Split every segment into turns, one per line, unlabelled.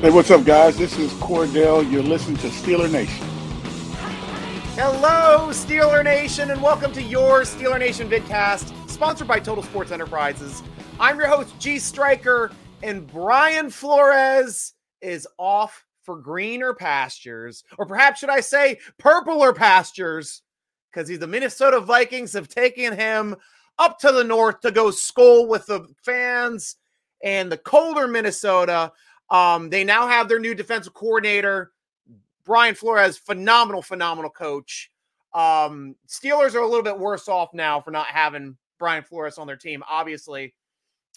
Hey, what's up, guys? This is Cordell. You're listening to Steeler Nation.
Hello, Steeler Nation, and welcome to your Steeler Nation vidcast, sponsored by Total Sports Enterprises. I'm your host, G Striker, and Brian Flores is off for greener pastures, or perhaps should I say, purpler pastures, because the Minnesota Vikings have taken him up to the north to go Skol with the fans and the colder Minnesota. Um, they now have their new defensive coordinator, Brian Flores, phenomenal, phenomenal coach. Um, Steelers are a little bit worse off now for not having Brian Flores on their team, obviously.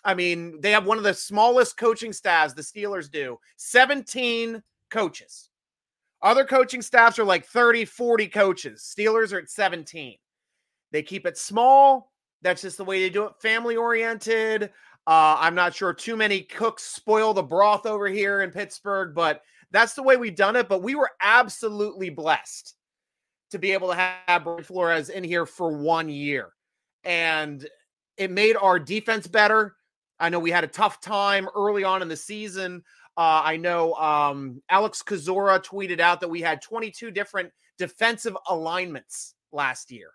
I mean, they have one of the smallest coaching staffs, the Steelers do 17 coaches. Other coaching staffs are like 30, 40 coaches. Steelers are at 17. They keep it small. That's just the way they do it, family oriented. Uh, I'm not sure too many cooks spoil the broth over here in Pittsburgh, but that's the way we've done it. But we were absolutely blessed to be able to have Brian Flores in here for one year. And it made our defense better. I know we had a tough time early on in the season. Uh, I know um, Alex Kozora tweeted out that we had 22 different defensive alignments last year.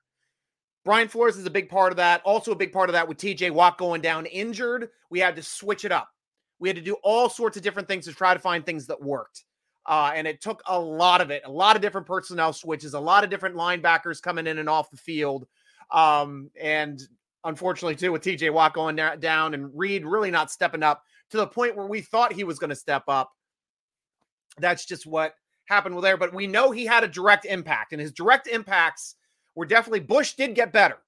Brian Flores is a big part of that. Also, a big part of that with TJ Watt going down injured. We had to switch it up. We had to do all sorts of different things to try to find things that worked. Uh, and it took a lot of it, a lot of different personnel switches, a lot of different linebackers coming in and off the field. Um, and unfortunately, too, with TJ Watt going down and Reed really not stepping up to the point where we thought he was going to step up. That's just what happened with there. But we know he had a direct impact, and his direct impacts were definitely Bush did get better.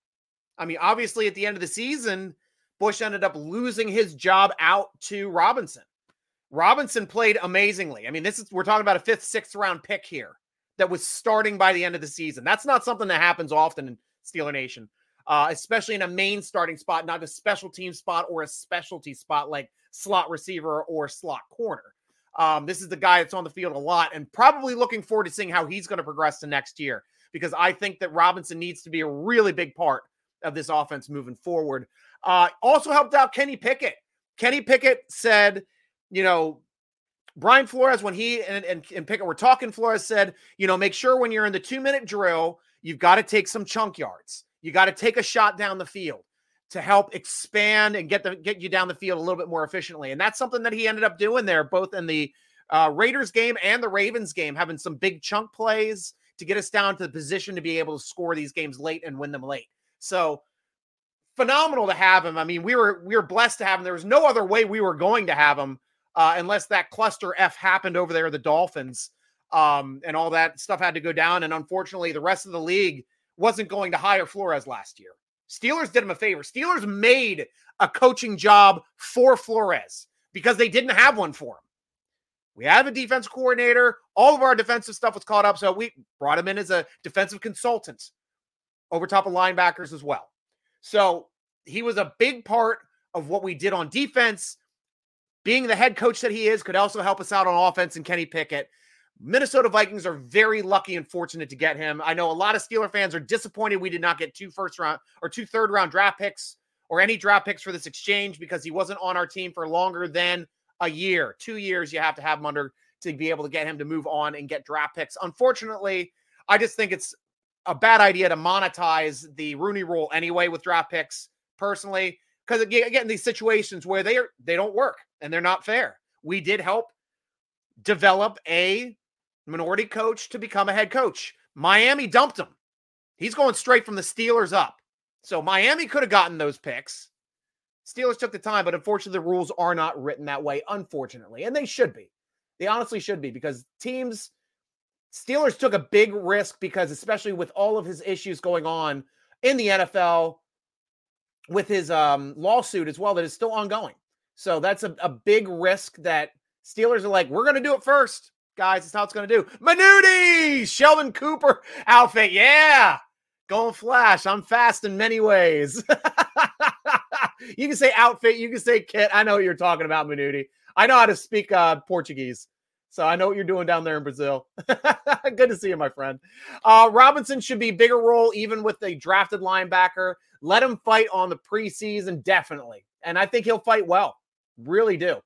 I mean, obviously, at the end of the season, Bush ended up losing his job out to Robinson. Robinson played amazingly. I mean, this is we're talking about a fifth, sixth round pick here that was starting by the end of the season. That's not something that happens often in Steeler Nation, uh, especially in a main starting spot, not a special team spot or a specialty spot like slot receiver or slot corner. Um, this is the guy that's on the field a lot and probably looking forward to seeing how he's going to progress to next year because I think that Robinson needs to be a really big part of this offense moving forward. Uh, also helped out Kenny Pickett. Kenny Pickett said, you know, Brian Flores, when he and, and, and Pickett were talking, Flores said, you know, make sure when you're in the two minute drill, you've got to take some chunk yards. You got to take a shot down the field to help expand and get the get you down the field a little bit more efficiently. And that's something that he ended up doing there, both in the uh, Raiders game and the Ravens game, having some big chunk plays to get us down to the position to be able to score these games late and win them late. So phenomenal to have him. I mean, we were we were blessed to have him. There was no other way we were going to have him uh, unless that cluster F happened over there, the Dolphins, um, and all that stuff had to go down. And unfortunately, the rest of the league wasn't going to hire Flores last year. Steelers did him a favor. Steelers made a coaching job for Flores because they didn't have one for him. We have a defense coordinator. All of our defensive stuff was caught up. So we brought him in as a defensive consultant over top of linebackers as well. So he was a big part of what we did on defense. Being the head coach that he is could also help us out on offense and Kenny Pickett. Minnesota Vikings are very lucky and fortunate to get him. I know a lot of Steeler fans are disappointed we did not get two first round or two third round draft picks or any draft picks for this exchange because he wasn't on our team for longer than a year, two years, you have to have him under to be able to get him to move on and get draft picks. Unfortunately, I just think it's a bad idea to monetize the Rooney Rule anyway with draft picks. Personally, because again, these situations where they are they don't work and they're not fair. We did help develop a minority coach to become a head coach. Miami dumped him. He's going straight from the Steelers up. So Miami could have gotten those picks. Steelers took the time, but unfortunately, the rules are not written that way, unfortunately. And they should be. They honestly should be because teams, Steelers took a big risk because, especially with all of his issues going on in the NFL with his um, lawsuit as well that is still ongoing. So that's a, a big risk that Steelers are like, we're going to do it first, guys. That's how it's going to do. Manuti, Sheldon Cooper outfit. Yeah. Going flash. I'm fast in many ways. you can say outfit. You can say kit. I know what you're talking about, Manuti. I know how to speak uh, Portuguese. So I know what you're doing down there in Brazil. Good to see you, my friend. Uh, Robinson should be bigger role, even with a drafted linebacker. Let him fight on the preseason, definitely. And I think he'll fight well. Really do.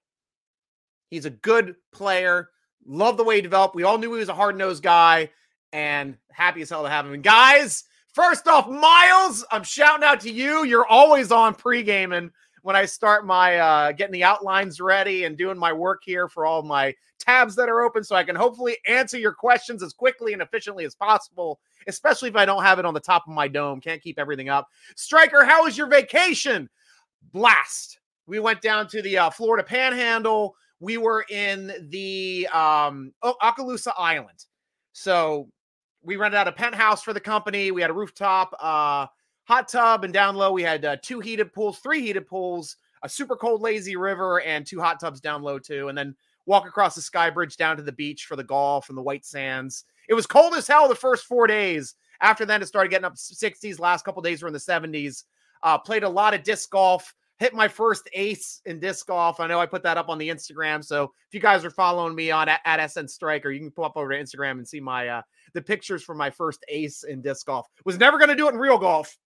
He's a good player. Love the way he developed. We all knew he was a hard nosed guy, and happy as hell to have him. And guys, first off, Miles, I'm shouting out to you. You're always on pre-gaming when I start my uh, getting the outlines ready and doing my work here for all my tabs that are open so I can hopefully answer your questions as quickly and efficiently as possible, especially if I don't have it on the top of my dome. Can't keep everything up. Striker, how was your vacation? Blast. We went down to the uh, Florida Panhandle. We were in the um, Okaloosa Island. So we rented out a penthouse for the company. We had a rooftop uh, hot tub, and down low we had uh, two heated pools, three heated pools, a super cold lazy river, and two hot tubs down low too. And then walk across the sky bridge down to the beach for the golf and the white sands. It was cold as hell the first four days. After then, it started getting up 60s. Last couple days were in the 70s. Uh, played a lot of disc golf. Hit my first ace in disc golf. I know I put that up on the Instagram. So if you guys are following me on at, at SN Striker, you can pull up over to Instagram and see my uh, the pictures from my first ace in disc golf. Was never going to do it in real golf.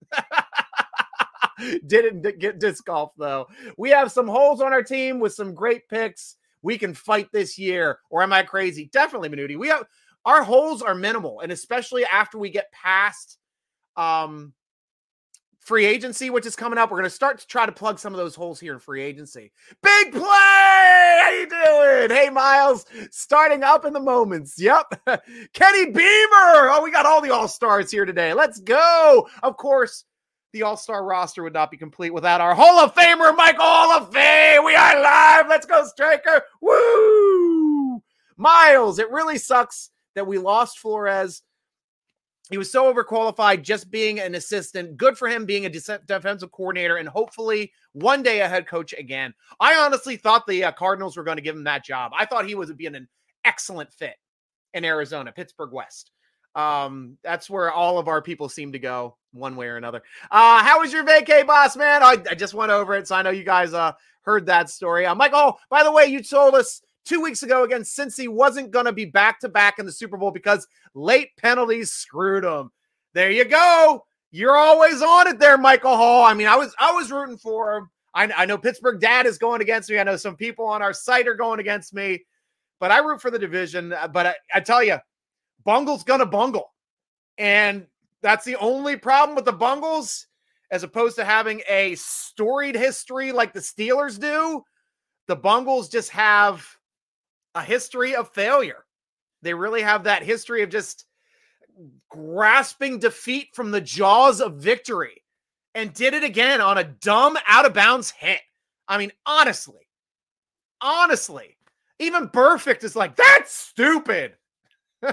Didn't get disc golf though. We have some holes on our team with some great picks. We can fight this year, or am I crazy? Definitely, Manuti. We have our holes are minimal, and especially after we get past um free agency, which is coming up. We're going to start to try to plug some of those holes here in free agency. Big play! How you doing? Hey, Miles, starting up in the moments. Yep. Kenny Beamer. Oh, we got all the all-stars here today. Let's go. Of course, the all-star roster would not be complete without our Hall of Famer, Michael Hall of Fame. We are live. Let's go, Striker. Woo! Miles, it really sucks that we lost Flores he was so overqualified just being an assistant. Good for him being a defensive coordinator and hopefully one day a head coach again. I honestly thought the uh, Cardinals were going to give him that job. I thought he was being an excellent fit in Arizona, Pittsburgh West. Um, that's where all of our people seem to go one way or another. Uh, how was your vacay, boss man? I, I just went over it, so I know you guys uh heard that story. I'm like, oh, by the way, you told us two weeks ago against Cincy wasn't going to be back to back in the Super Bowl because late penalties screwed him. There you go. You're always on it there, Michael Hall. I mean, I was I was rooting for him. I, I know Pittsburgh Dad is going against me. I know some people on our site are going against me, but I root for the division. Uh, but I, I tell you, Bungle's gonna bungle, and that's the only problem with the Bungles, as opposed to having a storied history like the Steelers do. The Bungles just have a history of failure. They really have that history of just grasping defeat from the jaws of victory and did it again on a dumb out of bounds hit. I mean, honestly, honestly, even Perfect is like, that's stupid.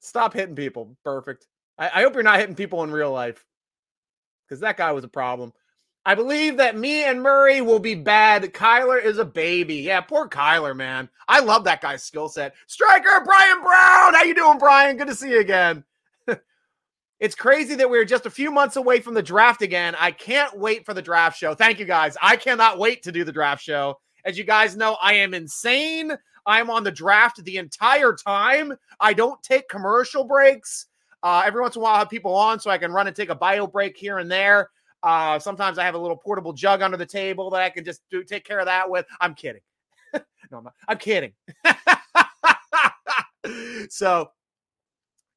Stop hitting people. Perfect. I, I, hope you're not hitting people in real life because that guy was a problem. I believe that me and Murray will be bad. Kyler is a baby. Yeah, poor Kyler, man. I love that guy's skill set. Striker Brian Brown. How you doing, Brian? Good to see you again. it's crazy that we're just a few months away from the draft again. I can't wait for the draft show. Thank you guys. I cannot wait to do the draft show. As you guys know, I am insane. I'm on the draft the entire time. I don't take commercial breaks. Uh, every once in a while, I have people on so I can run and take a bio break here and there. Uh, sometimes I have a little portable jug under the table that I can just do take care of that with. I'm kidding. no, I'm, not. I'm kidding. so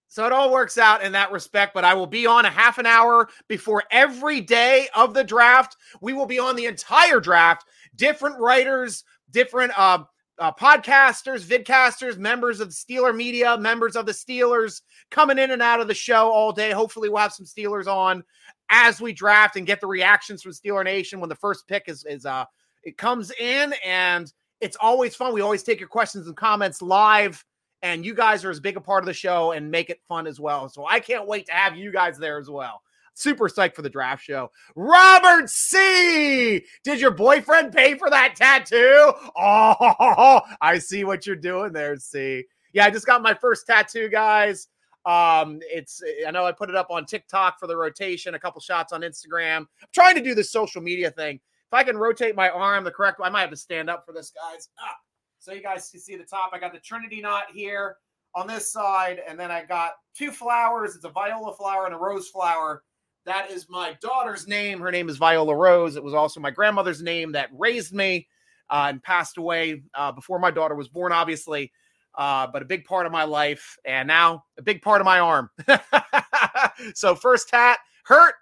so it all works out in that respect, but I will be on a half an hour before every day of the draft. We will be on the entire draft, different writers, different uh, uh, podcasters, vidcasters, members of Steeler media, members of the Steelers coming in and out of the show all day. Hopefully, we'll have some Steelers on as we draft and get the reactions from Steeler Nation when the first pick is is uh it comes in and it's always fun. We always take your questions and comments live and you guys are as big a part of the show and make it fun as well. So I can't wait to have you guys there as well. super psyched for the draft show. Robert C. Did your boyfriend pay for that tattoo? Oh, I see what you're doing there, C. Yeah, I just got my first tattoo, guys. Um, it's I know I put it up on TikTok for the rotation, a couple shots on Instagram. I'm trying to do this social media thing. If I can rotate my arm the correct way, I might have to stand up for this, guys. Ah, so you guys can see the top. I got the Trinity knot here on this side, and then I got two flowers. It's a viola flower and a rose flower. That is my daughter's name. Her name is Viola Rose. It was also my grandmother's name that raised me uh, and passed away uh, before my daughter was born, obviously. Uh, but a big part of my life, and now a big part of my arm. so first tat hurt.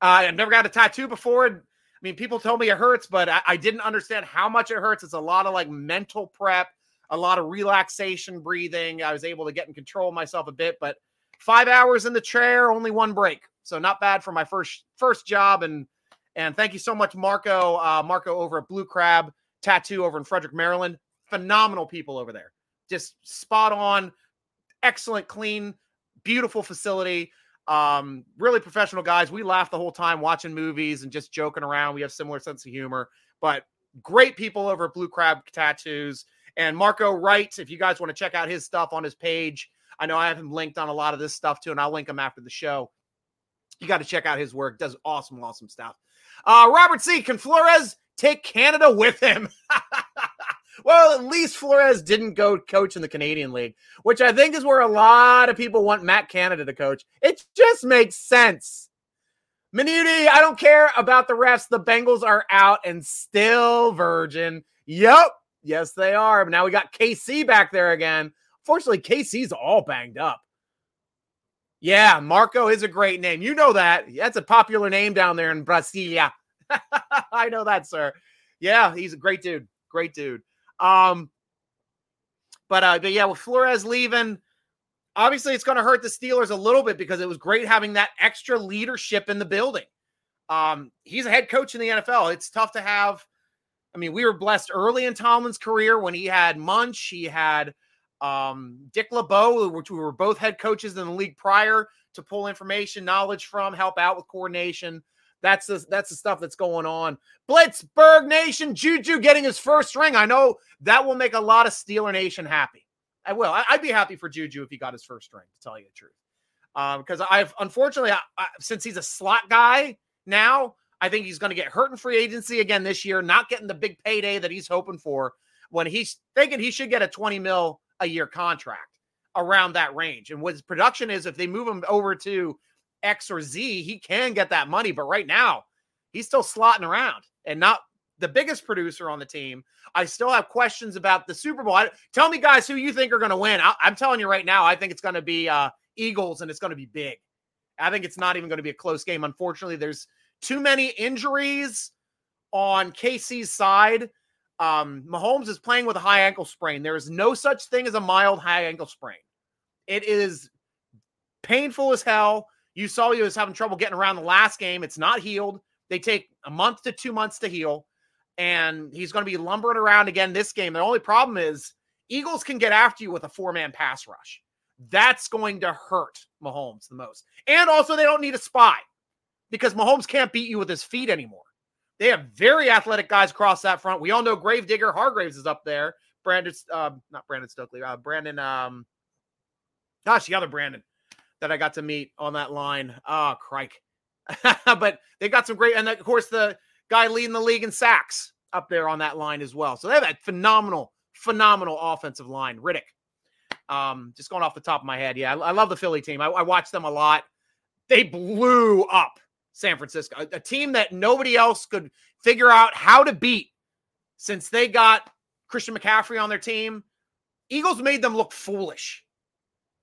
Uh, I've never got a tattoo before. I mean, people told me it hurts, but I, I didn't understand how much it hurts. It's a lot of like mental prep a lot of relaxation breathing. I was able to get in control of myself a bit, but five hours in the chair, only one break. So not bad for my first first job. And and thank you so much, Marco. Uh, Marco over at Blue Crab Tattoo over in Frederick, Maryland. Phenomenal people over there. Just spot on, excellent, clean, beautiful facility. Um, really professional guys. We laugh the whole time watching movies and just joking around. We have similar sense of humor, but great people over at Blue Crab Tattoos. And Marco Wright, if you guys want to check out his stuff on his page, I know I have him linked on a lot of this stuff too, and I'll link him after the show. You got to check out his work. Does awesome, awesome stuff. Uh, Robert C. Can Flores take Canada with him? well, at least Flores didn't go coach in the Canadian League, which I think is where a lot of people want Matt Canada to coach. It just makes sense. Minuti, I don't care about the refs. The Bengals are out and still virgin. Yep, Yes, they are. But now we got KC back there again. Fortunately, KC's all banged up. Yeah, Marco is a great name. You know that. That's a popular name down there in Brasilia. I know that, sir. Yeah, he's a great dude. Great dude. Um, but uh, but yeah, with Flores leaving, obviously it's going to hurt the Steelers a little bit because it was great having that extra leadership in the building. Um, he's a head coach in the NFL. It's tough to have I mean, we were blessed early in Tomlin's career when he had Munch, he had um, Dick LeBeau, which we were both head coaches in the league prior to pull information, knowledge from, help out with coordination. That's the that's the stuff that's going on. Blitzburg Nation, Juju getting his first ring. I know that will make a lot of Steeler Nation happy. I will. I, would be happy for Juju if he got his first ring. To tell you the truth, because um, I've unfortunately I, I, since he's a slot guy now, I think he's going to get hurt in free agency again this year, not getting the big payday that he's hoping for when he's thinking he should get a 20 mil a year contract around that range. And what his production is, if they move him over to X or Z, he can get that money. But right now, he's still slotting around and not the biggest producer on the team. I still have questions about the Super Bowl. I, tell me, guys, who you think are going to win. I, am telling you right now, I think it's going to be uh, Eagles and it's going to be big. I think it's not even going to be a close game. Unfortunately, there's too many injuries on KC's side. Um, Mahomes is playing with a high ankle sprain. There is no such thing as a mild high ankle sprain. It is painful as hell. You saw he was having trouble getting around the last game. It's not healed. They take a month to two months to heal, and he's going to be lumbering around again this game. The only problem is Eagles can get after you with a four man pass rush. That's going to hurt Mahomes the most. And also, they don't need a spy because Mahomes can't beat you with his feet anymore. They have very athletic guys across that front. We all know Gravedigger Hargraves is up there. Brandon, uh, not Brandon Stokley, uh, Brandon, um, gosh, the other Brandon that I got to meet on that line. Ah, oh, crike. but they got some great, and of course, the guy leading the league in sacks up there on that line as well. So they have a phenomenal, phenomenal offensive line. Reddick. Um, just going off the top of my head. Yeah, I, I love the Philly team. I, I watched them a lot. They blew up San Francisco, a, a team that nobody else could figure out how to beat since they got Christian McCaffrey on their team. Eagles made them look foolish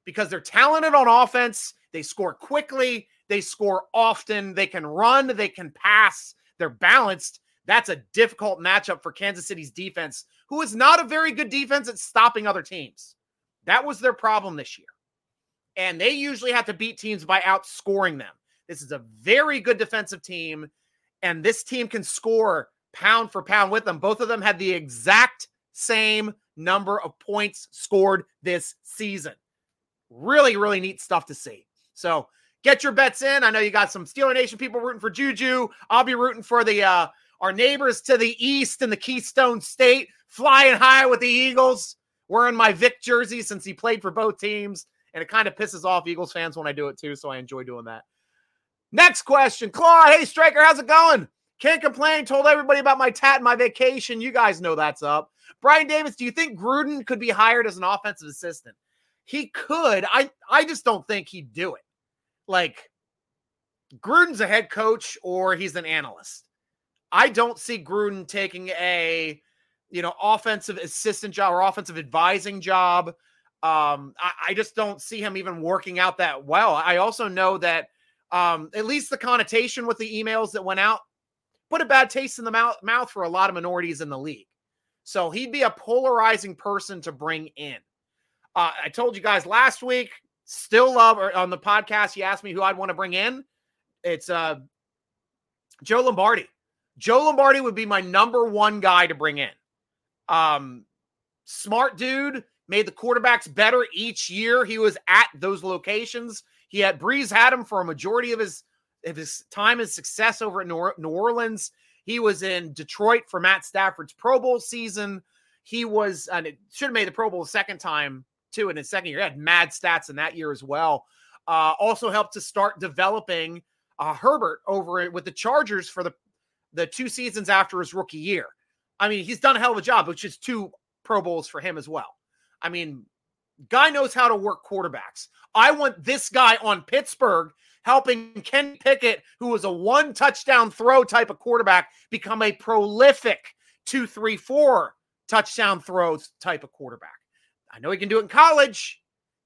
because they're talented on offense. They score quickly, they score often, they can run, they can pass, they're balanced. That's a difficult matchup for Kansas City's defense, who is not a very good defense at stopping other teams. That was their problem this year. And they usually have to beat teams by outscoring them. This is a very good defensive team, and this team can score pound for pound with them. Both of them had the exact same number of points scored this season. Really, really neat stuff to see. So Get your bets in. I know you got some Steeler Nation people rooting for Juju. I'll be rooting for the uh, our neighbors to the east in the Keystone State, flying high with the Eagles. Wearing my Vic jersey since he played for both teams, and it kind of pisses off Eagles fans when I do it too. So I enjoy doing that. Next question, Claude. Hey, Striker, how's it going? Can't complain. Told everybody about my tat and my vacation. You guys know that's up. Brian Davis, do you think Gruden could be hired as an offensive assistant? He could. I I just don't think he'd do it. Like Gruden's a head coach or he's an analyst. I don't see Gruden taking a you know offensive assistant job or offensive advising job. Um, I, I just don't see him even working out that well. I also know that um, at least the connotation with the emails that went out put a bad taste in the mouth, mouth for a lot of minorities in the league. So he'd be a polarizing person to bring in. Uh, I told you guys last week, still love on the podcast. You asked me who I'd want to bring in. It's uh, Joe Lombardi. Joe Lombardi would be my number one guy to bring in. Um, smart dude, made the quarterbacks better each year he was at those locations. He had Brees had him for a majority of his of his time and success over at New Orleans. He was in Detroit for Matt Stafford's Pro Bowl season. He was, and it should have made the Pro Bowl a second time too in his second year. He had mad stats in that year as well. Uh, also helped to start developing uh, Herbert over with the Chargers for the the two seasons after his rookie year. I mean, he's done a hell of a job, which is two Pro Bowls for him as well. I mean, guy knows how to work quarterbacks. I want this guy on Pittsburgh helping Ken Pickett, who was a one touchdown throw type of quarterback, become a prolific two, three, four touchdown throws type of quarterback. I know he can do it in college.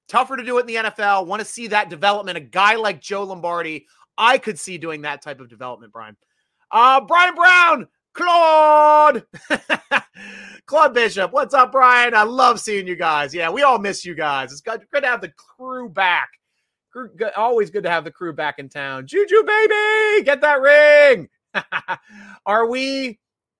Tougher to do it in the NFL. Want to see that development. A guy like Joe Lombardi, I could see doing that type of development, Brian. Uh, Brian Brown, Claude, Claude Bishop. What's up, Brian? I love seeing you guys. Yeah, we all miss you guys. It's good, good to have the crew back always good to have the crew back in town. Juju, baby, get that ring. Are we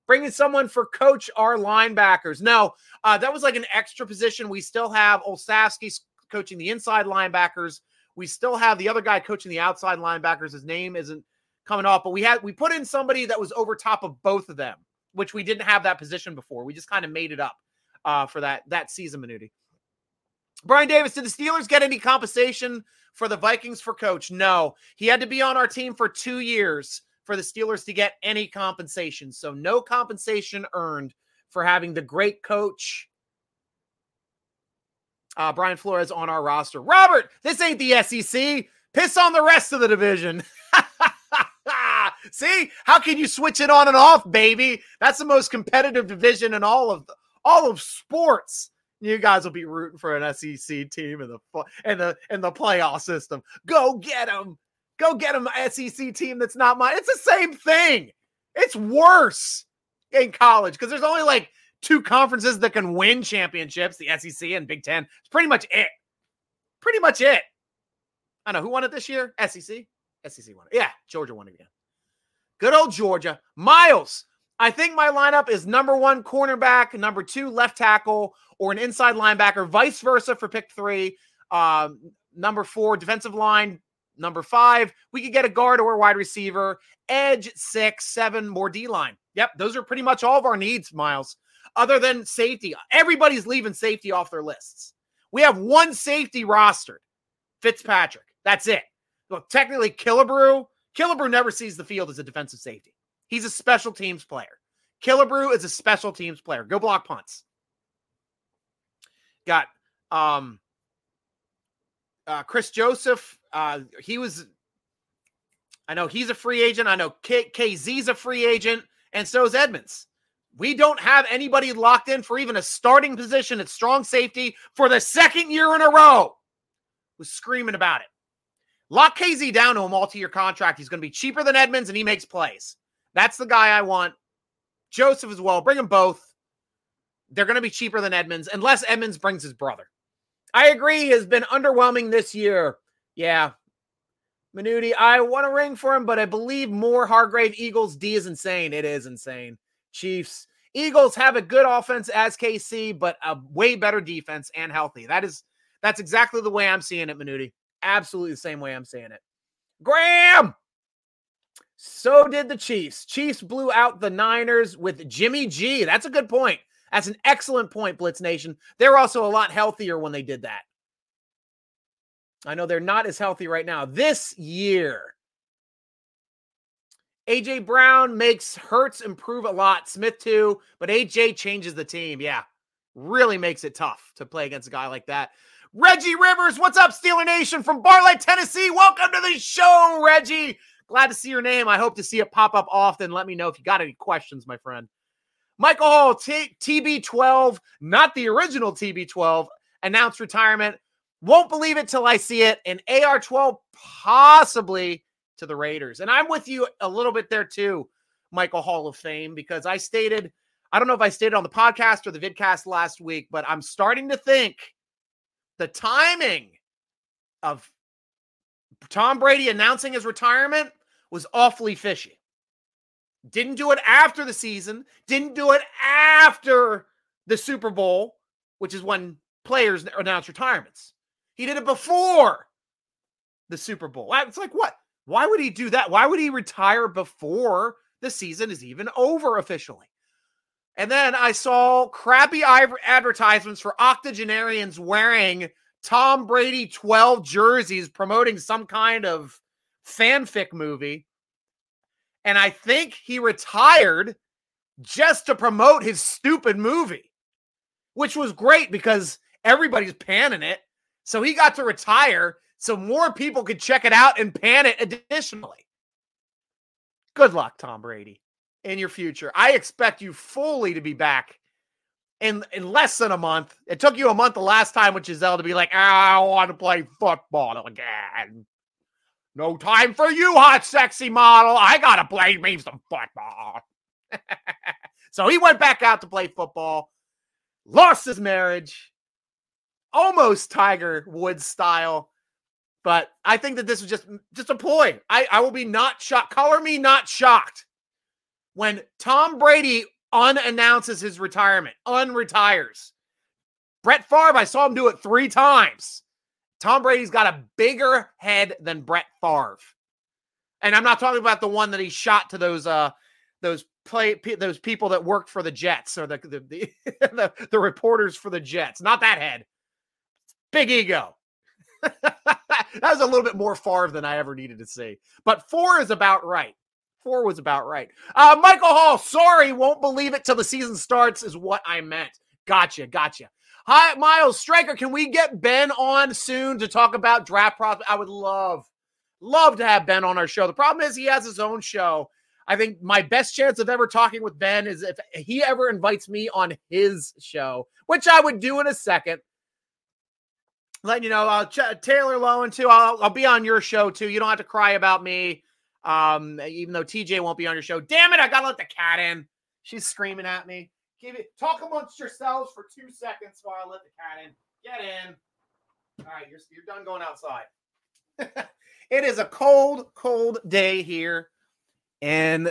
bringing someone for coach our linebackers? No, uh, that was like an extra position. We still have Olszewski coaching the inside linebackers. We still have the other guy coaching the outside linebackers. His name isn't coming off, but we had we put in somebody that was over top of both of them, which we didn't have that position before. We just kind of made it up uh, for that that season, Minuti. Brian Davis, did the Steelers get any compensation for the Vikings for coach? No. He had to be on our team for two years for the Steelers to get any compensation. So no compensation earned for having the great coach uh, Brian Flores on our roster. Robert, this ain't the SEC. Piss on the rest of the division. See, how can you switch it on and off, baby? That's the most competitive division in all of all of sports you guys will be rooting for an SEC team in the in the in the playoff system. Go get them. Go get them. SEC team that's not mine. It's the same thing. It's worse in college because there's only like two conferences that can win championships: the SEC and Big Ten. It's pretty much it. Pretty much it. I know who won it this year. SEC. SEC won it. Yeah, Georgia won it again. Good old Georgia. Miles. I think my lineup is number one cornerback, number two left tackle, or an inside linebacker, vice versa for pick three. Um, number four, defensive line. Number five, we could get a guard or a wide receiver. Edge, six, seven, more D line. Yep, those are pretty much all of our needs, Miles. Other than safety, everybody's leaving safety off their lists. We have one safety rostered, Fitzpatrick. That's it. Look, technically, Killebrew, Killebrew never sees the field as a defensive safety. He's a special teams player. Killebrew is a special teams player. Go block punts. Got um uh Chris Joseph. Uh he was I know he's a free agent. I know K- KZ's a free agent, and so is Edmunds. We don't have anybody locked in for even a starting position at strong safety for the second year in a row. Was screaming about it. Lock KZ down to a multi-year contract. He's going to be cheaper than Edmunds, and he makes plays. That's the guy I want. Joseph as well. Bring them both. They're going to be cheaper than Edmunds, unless Edmunds brings his brother. I agree. Has been underwhelming this year. Yeah. Minuti, I want a ring for him, but I believe more Hargrave Eagles D is insane. It is insane. Chiefs. Eagles have a good offense as KC, but a way better defense and healthy. That is that's exactly the way I'm seeing it, Minuti. Absolutely the same way I'm seeing it. Graham. So did the Chiefs. Chiefs blew out the Niners with Jimmy G. That's a good point. That's an excellent point, Blitz Nation. They're also a lot healthier when they did that. I know they're not as healthy right now. This year, AJ Brown makes Hurts improve a lot. Smith too, but AJ changes the team. Yeah, really makes it tough to play against a guy like that. Reggie Rivers, what's up, Steeler Nation from Bartlett, Tennessee? Welcome to the show, Reggie. Glad to see your name. I hope to see it pop up often. Let me know if you got any questions, my friend. Michael Hall, T- TB12, not the original TB12, announced retirement. Won't believe it till I see it. And AR12 possibly to the Raiders. And I'm with you a little bit there too, Michael Hall of Fame, because I stated, I don't know if I stated on the podcast or the vidcast last week, but I'm starting to think the timing of Tom Brady announcing his retirement was awfully fishy. Didn't do it after the season, didn't do it after the Super Bowl, which is when players announce retirements. He did it before the Super Bowl. It's like, what? Why would he do that? Why would he retire before the season is even over officially? And then I saw crappy advertisements for octogenarians wearing Tom Brady 12 jerseys promoting some kind of fanfic movie. And I think he retired just to promote his stupid movie, which was great because everybody's panning it. So he got to retire so more people could check it out and pan it additionally. Good luck, Tom Brady, in your future. I expect you fully to be back in, in less than a month. It took you a month the last time with Gisele to be like, ah, I want to play football again. No time for you, hot, sexy model. I got to play me some football. so he went back out to play football, lost his marriage, almost Tiger Woods style but I think that this was just just a ploy. I, I will be not shocked. Color me not shocked when Tom Brady unannounces his retirement, unretires. Brett Favre, I saw him do it three times. Tom Brady's got a bigger head than Brett Favre. And I'm not talking about the one that he shot to those uh those play those people that worked for the Jets or the the the, the, the reporters for the Jets. Not that head. Big ego. that was a little bit more Favre than I ever needed to see. But four is about right. Four was about right. Uh, Michael Hall, sorry, won't believe it till the season starts, is what I meant. Gotcha, gotcha. Hi, Miles Striker. Can we get Ben on soon to talk about draft prospects? I would love, love to have Ben on our show. The problem is he has his own show. I think my best chance of ever talking with Ben is if he ever invites me on his show, which I would do in a second letting you know, uh, Ch- Taylor Lewan too. I'll, I'll be on your show too. You don't have to cry about me. Um, even though TJ won't be on your show. Damn it! I gotta let the cat in. She's screaming at me. Give it. Talk amongst yourselves for two seconds while I let the cat in. Get in. All right, you're you're done going outside. it is a cold, cold day here in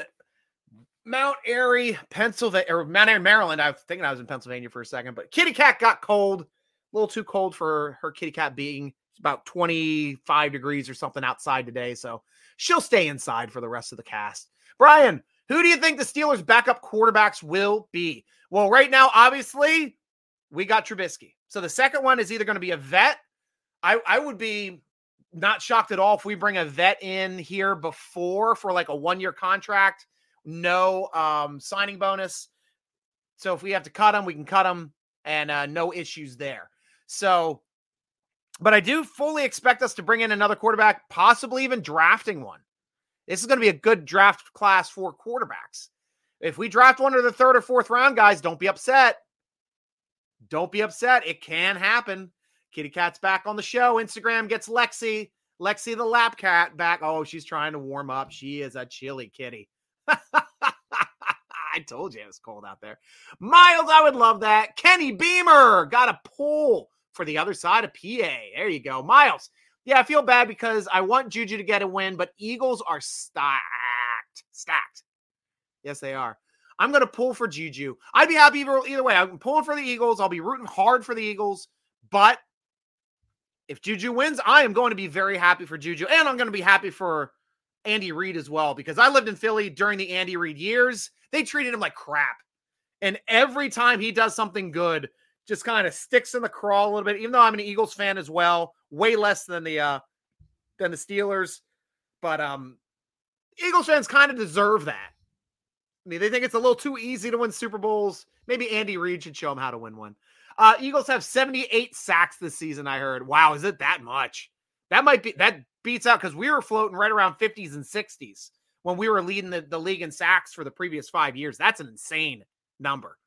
Mount Airy, Pennsylvania, or Mount Airy, Maryland. I was thinking I was in Pennsylvania for a second, but Kitty Cat got cold a little too cold for her kitty cat being about 25 degrees or something outside today. So she'll stay inside for the rest of the cast. Brian, who do you think the Steelers' backup quarterbacks will be? Well, right now, obviously, we got Trubisky. So the second one is either going to be a vet. I, I would be not shocked at all if we bring a vet in here before for like a one year contract, no um, signing bonus. So if we have to cut him, we can cut him and uh, no issues there. So, but I do fully expect us to bring in another quarterback, possibly even drafting one. This is going to be a good draft class for quarterbacks. If we draft one of the third or fourth round guys, don't be upset. Don't be upset. It can happen. Kitty Cat's back on the show. Instagram gets Lexi. Lexi the lap cat back. Oh, she's trying to warm up. She is a chilly kitty. I told you it was cold out there. Miles, I would love that. Kenny Beamer got a pull for the other side of PA. There you go. Miles. Yeah, I feel bad because I want Juju to get a win, but Eagles are stacked. Stacked. Yes, they are. I'm going to pull for Juju. I'd be happy either, either way. I'm pulling for the Eagles. I'll be rooting hard for the Eagles, but if Juju wins, I am going to be very happy for Juju, and I'm going to be happy for Andy Reid as well because I lived in Philly during the Andy Reid years. They treated him like crap, and every time he does something good, just kind of sticks in the crawl a little bit. Even though I'm an Eagles fan as well, way less than the uh than the Steelers, but um, Eagles fans kind of deserve that. I mean, they think it's a little too easy to win Super Bowls. Maybe Andy Reid should show them how to win one. Uh, Eagles have 78 sacks this season, I heard. Wow, is it that much? That might be that beats out because we were floating right around 50s and 60s when we were leading the, the league in sacks for the previous five years. That's an insane number.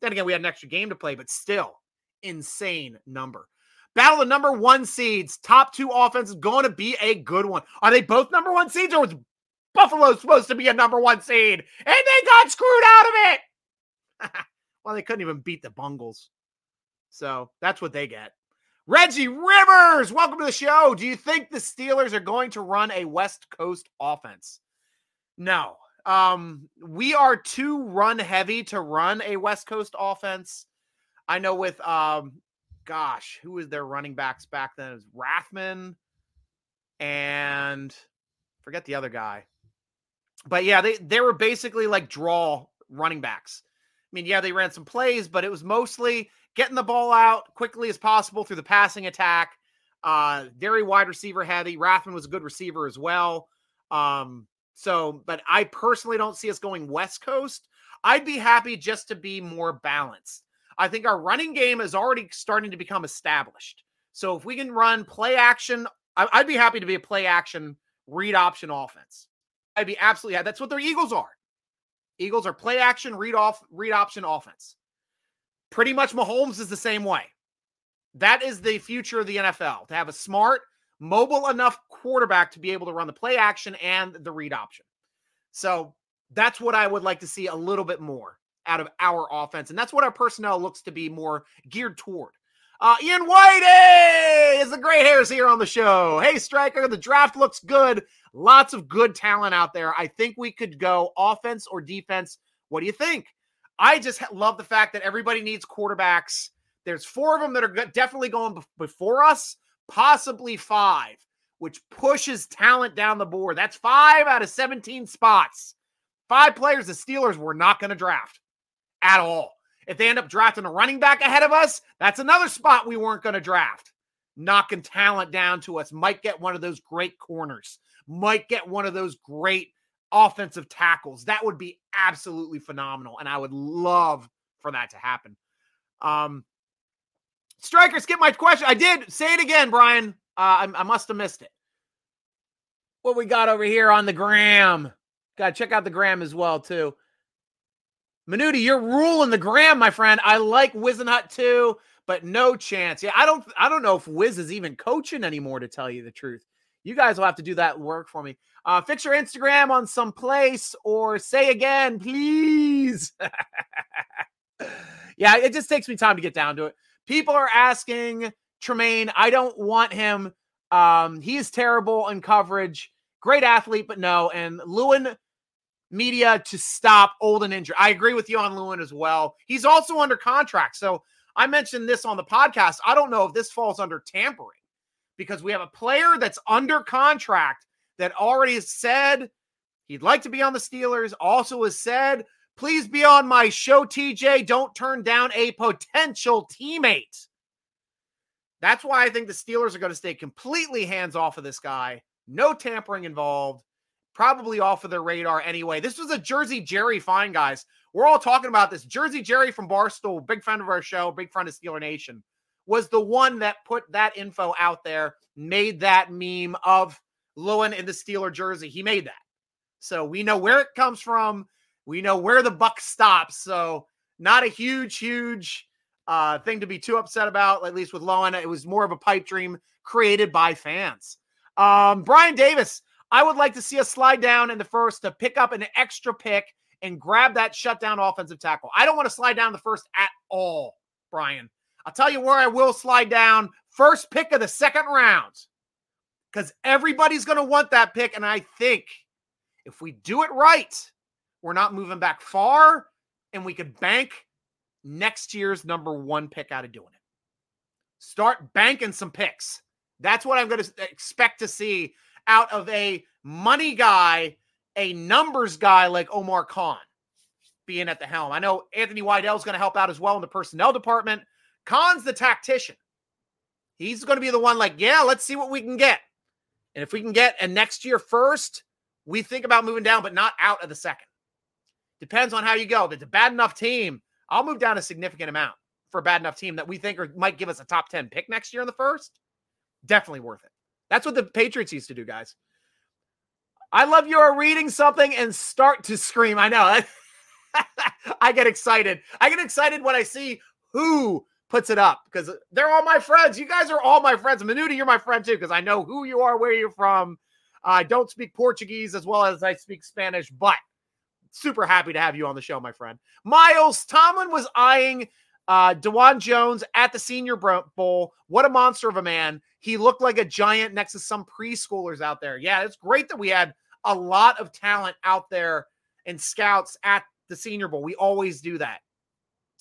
Then again, we had an extra game to play, but still insane number. Battle of number one seeds, top two offenses going to be a good one. Are they both number one seeds, or was Buffalo supposed to be a number one seed and they got screwed out of it? well, they couldn't even beat the Bungles. So that's what they get. Reggie Rivers, welcome to the show. Do you think the Steelers are going to run a West Coast offense? No. Um, we are too run heavy to run a West Coast offense. I know with um, gosh, who was their running backs back then? It was Rathman and forget the other guy. But yeah, they they were basically like draw running backs. I mean, yeah, they ran some plays, but it was mostly getting the ball out quickly as possible through the passing attack. Uh, very wide receiver heavy. Rathman was a good receiver as well. Um, so, but I personally don't see us going West Coast. I'd be happy just to be more balanced. I think our running game is already starting to become established. So if we can run play action, I'd be happy to be a play action read option offense. I'd be absolutely happy. That's what their Eagles are. Eagles are play action read off read option offense. Pretty much Mahomes is the same way. That is the future of the NFL to have a smart, mobile enough quarterback to be able to run the play action and the read option. So that's what I would like to see a little bit more out of our offense. And that's what our personnel looks to be more geared toward. Uh, Ian Whitey is the great hairs here on the show. Hey, Striker, the draft looks good. Lots of good talent out there. I think we could go offense or defense. What do you think? I just love the fact that everybody needs quarterbacks. There's four of them that are definitely going before us, possibly five, which pushes talent down the board. That's five out of 17 spots. Five players the Steelers were not going to draft at all. If they end up drafting a running back ahead of us, that's another spot we weren't going to draft. Knocking talent down to us. Might get one of those great corners, might get one of those great offensive tackles. That would be absolutely phenomenal. And I would love for that to happen. Um, Striker, skip my question. I did say it again, Brian. Uh, I, I must have missed it. What we got over here on the gram? Got to check out the gram as well, too. Manuti, you're ruling the gram, my friend. I like Whisenhunt too, but no chance. Yeah, I don't I don't know if Wiz is even coaching anymore, to tell you the truth. You guys will have to do that work for me. Uh, fix your Instagram on some place or say again, please. yeah, it just takes me time to get down to it. People are asking Tremaine, I don't want him. Um, he is terrible in coverage. Great athlete, but no. And Lewan media to stop old and injured. I agree with you on Lewan as well. He's also under contract. So I mentioned this on the podcast. I don't know if this falls under tampering because we have a player that's under contract that already has said he'd like to be on the Steelers, also has said, please be on my show, TJ. Don't turn down a potential teammate. That's why I think the Steelers are going to stay completely hands off of this guy. No tampering involved probably off of their radar anyway. This was a Jersey Jerry fine, guys. We're all talking about this. Jersey Jerry from Barstool, big friend of our show, big friend of Steeler Nation, was the one that put that info out there, made that meme of Lewan in the Steeler jersey. He made that. So we know where it comes from. We know where the buck stops. So not a huge, huge uh, thing to be too upset about, at least with Lewin. It was more of a pipe dream created by fans. Um, Brian Davis, I would like to see us slide down in the first to pick up an extra pick and grab that shutdown offensive tackle. I don't want to slide down the first at all, Brian. I'll tell you where I will slide down first pick of the second round because everybody's going to want that pick. And I think if we do it right, we're not moving back far and we could bank next year's number one pick out of doing it. Start banking some picks. That's what I'm going to expect to see out of a money guy, a numbers guy like Omar Khan being at the helm. I know Anthony is going to help out as well in the personnel department. Khan's the tactician. He's going to be the one like, yeah, let's see what we can get. And if we can get a next year first, we think about moving down, but not out of the second. Depends on how you go. If it's a bad enough team, I'll move down a significant amount for a bad enough team that we think are, might give us a top 10 pick next year in the first. Definitely worth it. That's what the Patriots used to do, guys. I love you are reading something and start to scream. I know. I get excited. I get excited when I see who puts it up because they're all my friends. You guys are all my friends. Menuda, you're my friend too because I know who you are, where you're from. I don't speak Portuguese as well as I speak Spanish, but super happy to have you on the show, my friend. Miles Tomlin was eyeing uh, Dawand Jones at the Senior Bowl. What a monster of a man. He looked like a giant next to some preschoolers out there. Yeah, it's great that we had a lot of talent out there and scouts at the Senior Bowl. We always do that.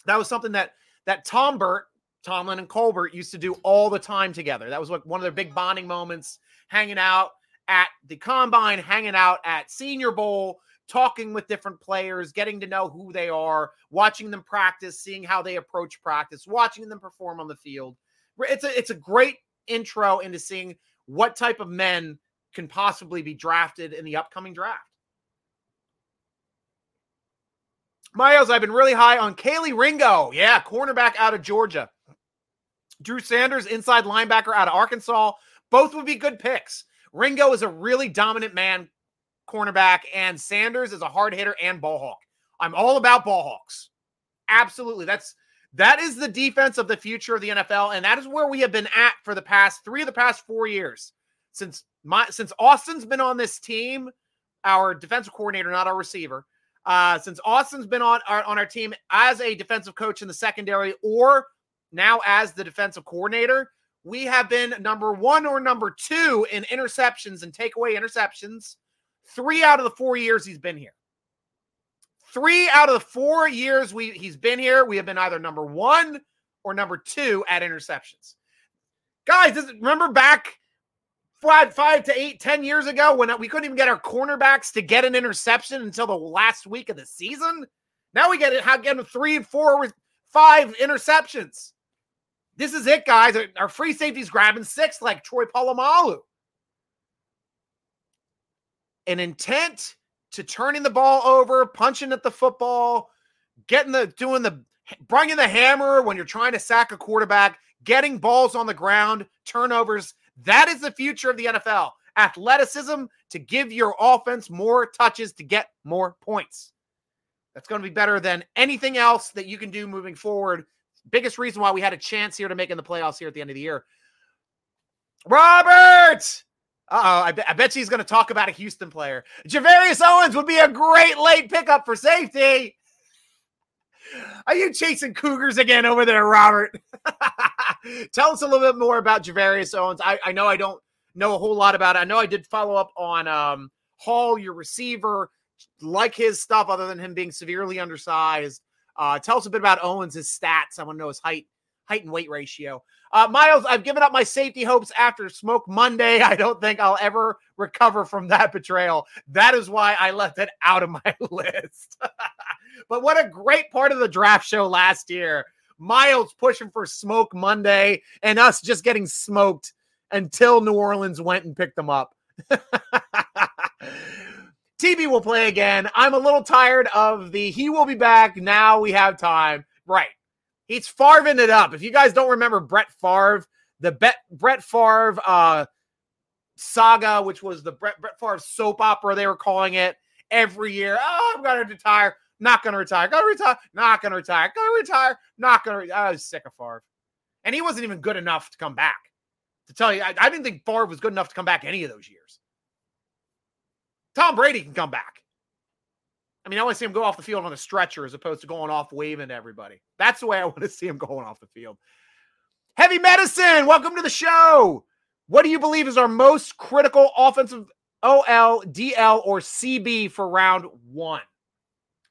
That was something that that Tom Burt, Tomlin and Colbert used to do all the time together. That was like one of their big bonding moments, hanging out at the combine, hanging out at Senior Bowl, talking with different players, getting to know who they are, watching them practice, seeing how they approach practice, watching them perform on the field. It's a it's a great intro into seeing what type of men can possibly be drafted in the upcoming draft. Miles, I've been really high on Kelee Ringo. Yeah, cornerback out of Georgia. Drew Sanders, inside linebacker out of Arkansas. Both would be good picks. Ringo is a really dominant man cornerback, and Sanders is a hard hitter and ball hawk. I'm all about ball hawks. Absolutely. That's that is the defense of the future of the NFL, and that is where we have been at for the past three of the past four years. Since my since Austin's been on this team, our defensive coordinator, not our receiver. Uh, since Austin's been on our on our team as a defensive coach in the secondary, or now as the defensive coordinator, we have been number one or number two in interceptions and takeaway interceptions three out of the four years he's been here. Three out of the four years we he's been here, we have been either number one or number two at interceptions. Guys, this, remember back five, five to eight, ten years ago when we couldn't even get our cornerbacks to get an interception until the last week of the season? Now we get it, how getting three, four, five interceptions. This is it, guys. Our free safety's grabbing six like Troy Polamalu. An intent to turning the ball over, punching at the football, getting the doing the bringing the hammer when you're trying to sack a quarterback, getting balls on the ground, turnovers. That is the future of the NFL. Athleticism to give your offense more touches to get more points. That's going to be better than anything else that you can do moving forward. Biggest reason why we had a chance here to make in the playoffs here at the end of the year. Robert, uh-oh, I, be- I bet she's going to talk about a Houston player. Gervarrius Owens would be a great late pickup for safety. Are you chasing Cougars again over there, Robert? Tell us a little bit more about Gervarrius Owens. I, I know I don't know a whole lot about it. I know I did follow up on um, Hall, your receiver, like his stuff other than him being severely undersized. Uh, tell us a bit about Owens, his stats. I want to know his height, height and weight ratio. Uh, Miles, I've given up my safety hopes after Smoke Monday. I don't think I'll ever recover from that betrayal. That is why I left it out of my list. but what a great part of the draft show last year. Miles pushing for Smoke Monday and us just getting smoked until New Orleans went and picked them up. TB will play again. I'm a little tired of the he will be back. Now we have time. Right. He's farving it up. If you guys don't remember Brett Favre, the Bet, Brett Favre uh, saga, which was the Brett, Brett Favre soap opera, they were calling it every year. Oh, I'm going to retire. Not going to retire. Going to retire. Not going to retire. Going to retire. Not going to retire. I was sick of Favre. And he wasn't even good enough to come back. To tell you, I, I didn't think Favre was good enough to come back any of those years. Tom Brady can come back. I mean, I want to see him go off the field on a stretcher as opposed to going off waving to everybody. That's the way I want to see him going off the field. Heavy medicine, welcome to the show. What do you believe is our most critical offensive OL, DL, or CB for round one?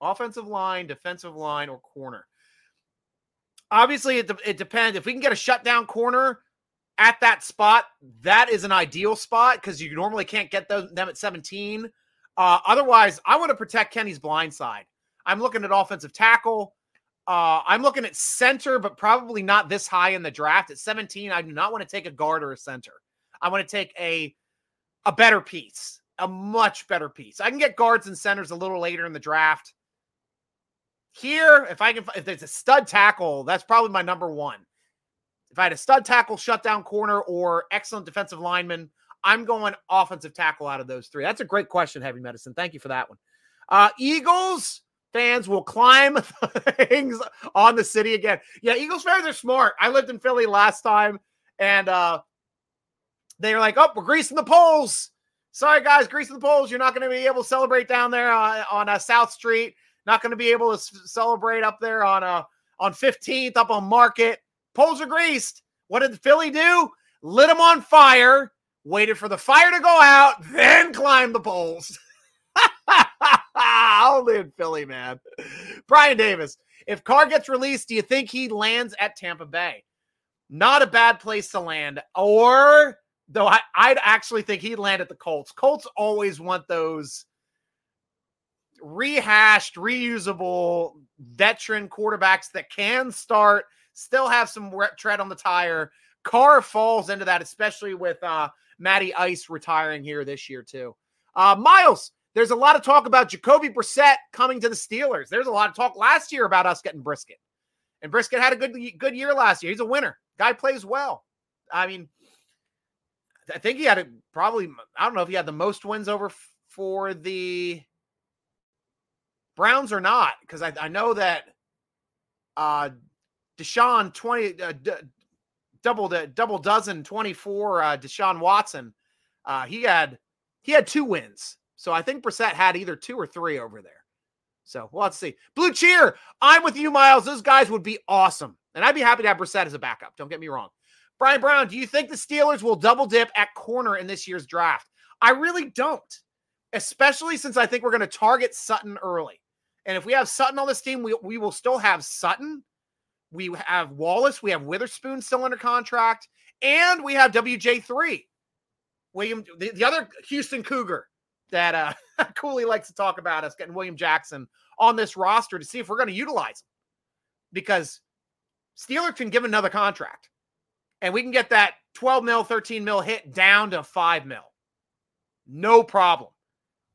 Offensive line, defensive line, or corner? Obviously, it, it depends. If we can get a shutdown corner at that spot, that is an ideal spot because you normally can't get those, them at 17. Uh, otherwise, I want to protect Kenny's blind side. I'm looking at offensive tackle. Uh, I'm looking at center, but probably not this high in the draft. At 17, I do not want to take a guard or a center. I want to take a a better piece, a much better piece. I can get guards and centers a little later in the draft. Here, if I can, if there's a stud tackle, that's probably my number one. If I had a stud tackle, shutdown corner, or excellent defensive lineman, I'm going offensive tackle out of those three. That's a great question, Heavy Medicine. Thank you for that one. Uh, Eagles fans will climb things on the city again. Yeah, Eagles fans are smart. I lived in Philly last time, and uh, they were like, "Oh, we're greasing the poles." Sorry, guys, greasing the poles. You're not going to be able to celebrate down there uh, on uh, South Street. Not going to be able to celebrate up there on uh, on 15th up on Market. Poles are greased. What did Philly do? Lit them on fire. Waited for the fire to go out, then climbed the poles. Only in Philly, man. Brian Davis. If Carr gets released, do you think he lands at Tampa Bay? Not a bad place to land. Or though I, would actually think he'd land at the Colts. Colts always want those rehashed, reusable veteran quarterbacks that can start, still have some tread on the tire. Carr falls into that, especially with uh, Matty Ice retiring here this year, too. Uh, Miles, there's a lot of talk about Jacoby Brissett coming to the Steelers. There's a lot of talk last year about us getting Brisket. And Brisket had a good good year last year. He's a winner. Guy plays well. I mean, I think he had a, probably I don't know if he had the most wins over for the Browns or not because I, I know that uh Deshaun 20 uh, d- double the double dozen 24 uh Deshaun Watson uh he had he had two wins so I think Brissett had either two or three over there. So well, let's see. Blue cheer. I'm with you, Miles. Those guys would be awesome. And I'd be happy to have Brissett as a backup. Don't get me wrong. Brian Brown, do you think the Steelers will double dip at corner in this year's draft? I really don't, especially since I think we're going to target Sutton early. And if we have Sutton on this team, we, we will still have Sutton. We have Wallace. We have Witherspoon still under contract. And we have WJ3. William, the, the other Houston Cougar that uh, Cooley likes to talk about us getting William Jackson on this roster to see if we're going to utilize him because Steelers can give another contract and we can get that 12 mil, 13 mil hit down to 5 mil. No problem.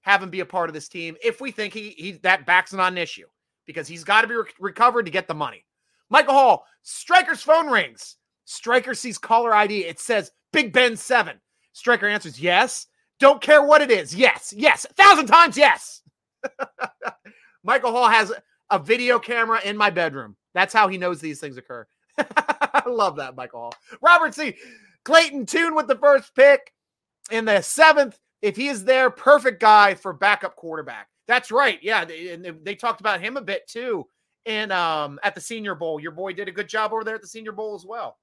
Have him be a part of this team if we think he, he that back's not an issue because he's got to be re- recovered to get the money. Michael Hall, Striker's phone rings. Striker sees caller ID. It says Big Ben 7. Striker answers yes. Don't care what it is. Yes, yes, a thousand times yes. Michael Hall has a video camera in my bedroom. That's how he knows these things occur. I love that, Michael Hall. Robert C. Clayton Tune with the first pick in the seventh. If he is there, perfect guy for backup quarterback. That's right. Yeah, they, and they talked about him a bit too in um at the Senior Bowl. Your boy did a good job over there at the Senior Bowl as well.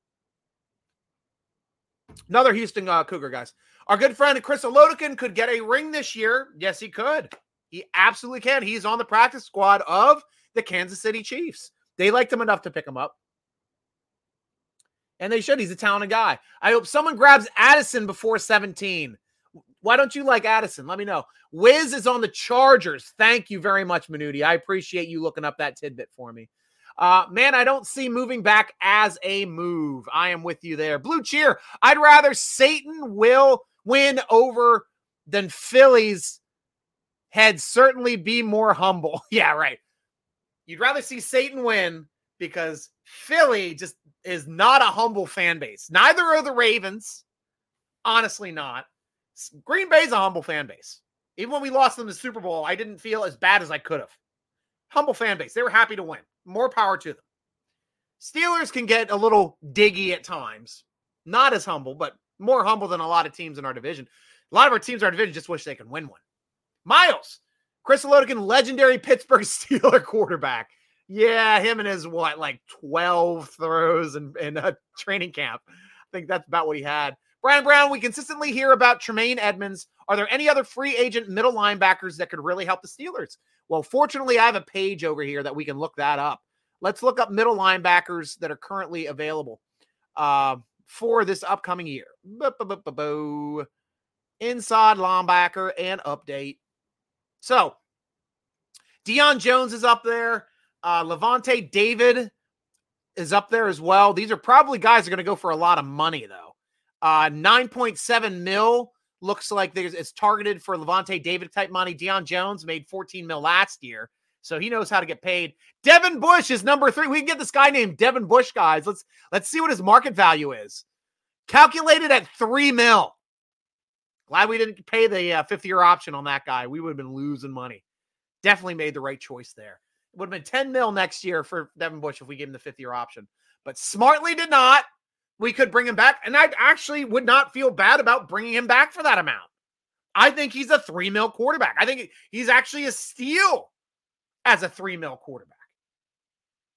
Another Houston uh, Cougar, guys. Our good friend Chris Oladokun could get a ring this year. Yes, he could. He absolutely can. He's on the practice squad of the Kansas City Chiefs. They liked him enough to pick him up. And they should. He's a talented guy. I hope someone grabs Addison before 17. Why don't you like Addison? Let me know. Wiz is on the Chargers. Thank you very much, Manudi. I appreciate you looking up that tidbit for me. Uh, man, I don't see moving back as a move. I am with you there. Blue cheer. I'd rather Satan will win over than Phillies had certainly be more humble. yeah, right. You'd rather see Satan win because Philly just is not a humble fan base. Neither are the Ravens. Honestly, not. Green Bay's a humble fan base. Even when we lost them the Super Bowl, I didn't feel as bad as I could have. Humble fan base. They were happy to win. More power to them. Steelers can get a little diggy at times. Not as humble, but more humble than a lot of teams in our division. A lot of our teams in our division just wish they could win one. Miles, Chris Oladokun, legendary Pittsburgh Steeler quarterback. Yeah, him and his what, like 12 throws in, in a training camp. I think that's about what he had. Brian Brown, we consistently hear about Tremaine Edmunds. Are there any other free agent middle linebackers that could really help the Steelers? Well, fortunately, I have a page over here that we can look that up. Let's look up middle linebackers that are currently available. Uh, for this upcoming year. Inside linebacker and update. So, Deion Jones is up there. Uh, Lavonte David is up there as well. These are probably guys that are going to go for a lot of money, though. Uh, 9.7 mil looks like there's it's targeted for Lavonte David type money. Deion Jones made 14 mil last year, so he knows how to get paid. Devin Bush is number three. We can get this guy named Devin Bush, guys. Let's let's see what his market value is. Calculated at three mil. Glad we didn't pay the uh, fifth year option on that guy. We would have been losing money. Definitely made the right choice there. It would have been 10 mil next year for Devin Bush if we gave him the fifth year option, but smartly did not. We could bring him back, and I actually would not feel bad about bringing him back for that amount. I think he's a three mil quarterback. I think he's actually a steal as a three mil quarterback.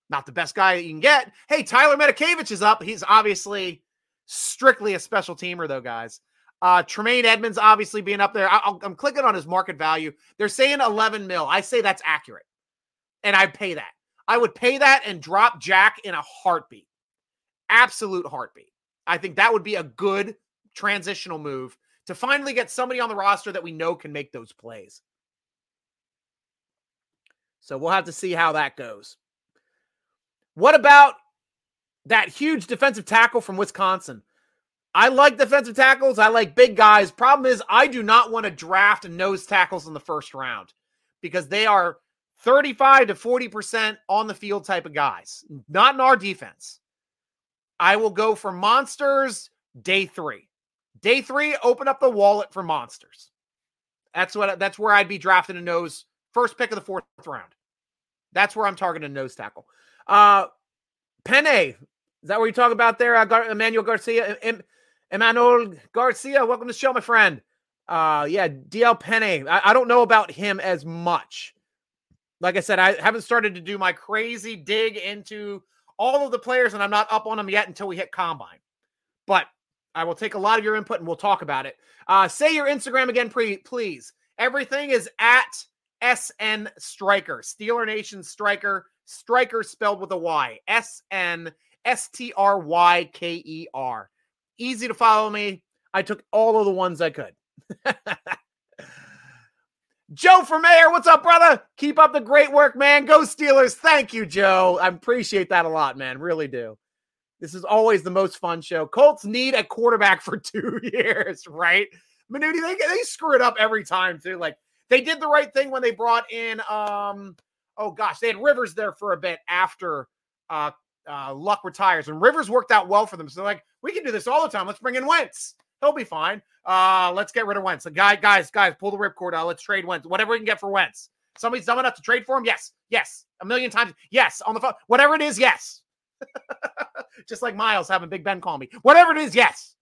Not the best guy you can get. Hey, Tyler Matakevich is up. He's obviously strictly a special teamer, though, guys. Uh, Tremaine Edmunds obviously being up there. I, am clicking on his market value. They're saying 11 mil. I say that's accurate, and I pay that. I would pay that and drop Jack in a heartbeat, absolute heartbeat. I think that would be a good transitional move to finally get somebody on the roster that we know can make those plays. So we'll have to see how that goes. What about that huge defensive tackle from Wisconsin? I like defensive tackles. I like big guys. Problem is, I do not want to draft nose tackles in the first round because they are 35 to 40% on the field type of guys, not in our defense. I will go for monsters day three. Day three, open up the wallet for monsters. That's what that's where I'd be drafting a nose first pick of the fourth round. That's where I'm targeting a nose tackle. Uh Penne, is that what you talk about there? Uh, Gar- Emmanuel Garcia, em- Emmanuel Garcia, welcome to the show, my friend. Uh, yeah, DL Penne. I, I don't know about him as much. Like I said, I haven't started to do my crazy dig into all of the players, and I'm not up on them yet until we hit combine. But I will take a lot of your input and we'll talk about it. Uh, say your Instagram again, pre- please. Everything is at SN Striker, Steeler Nation Striker, Striker spelled with a Y. S N S T R Y K E R. Easy to follow me. I took all of the ones I could. Joe from Mayor, what's up, brother? Keep up the great work, man. Go Steelers. Thank you, Joe. I appreciate that a lot, man. Really do. This is always the most fun show. Colts need a quarterback for two years, right? Manuti, they, they screw it up every time, too. Like, they did the right thing when they brought in, um, oh gosh, they had Rivers there for a bit after uh, uh, Luck retires, and Rivers worked out well for them. So, like, we can do this all the time. Let's bring in Wentz. He'll be fine. Uh, let's get rid of Wentz. The guy, guys, guys, pull the ripcord out. Let's trade Wentz. Whatever we can get for Wentz. Somebody's dumb enough to trade for him. Yes, yes, a million times. Yes, on the phone. Whatever it is, yes. Just like Miles having Big Ben call me. Whatever it is, yes.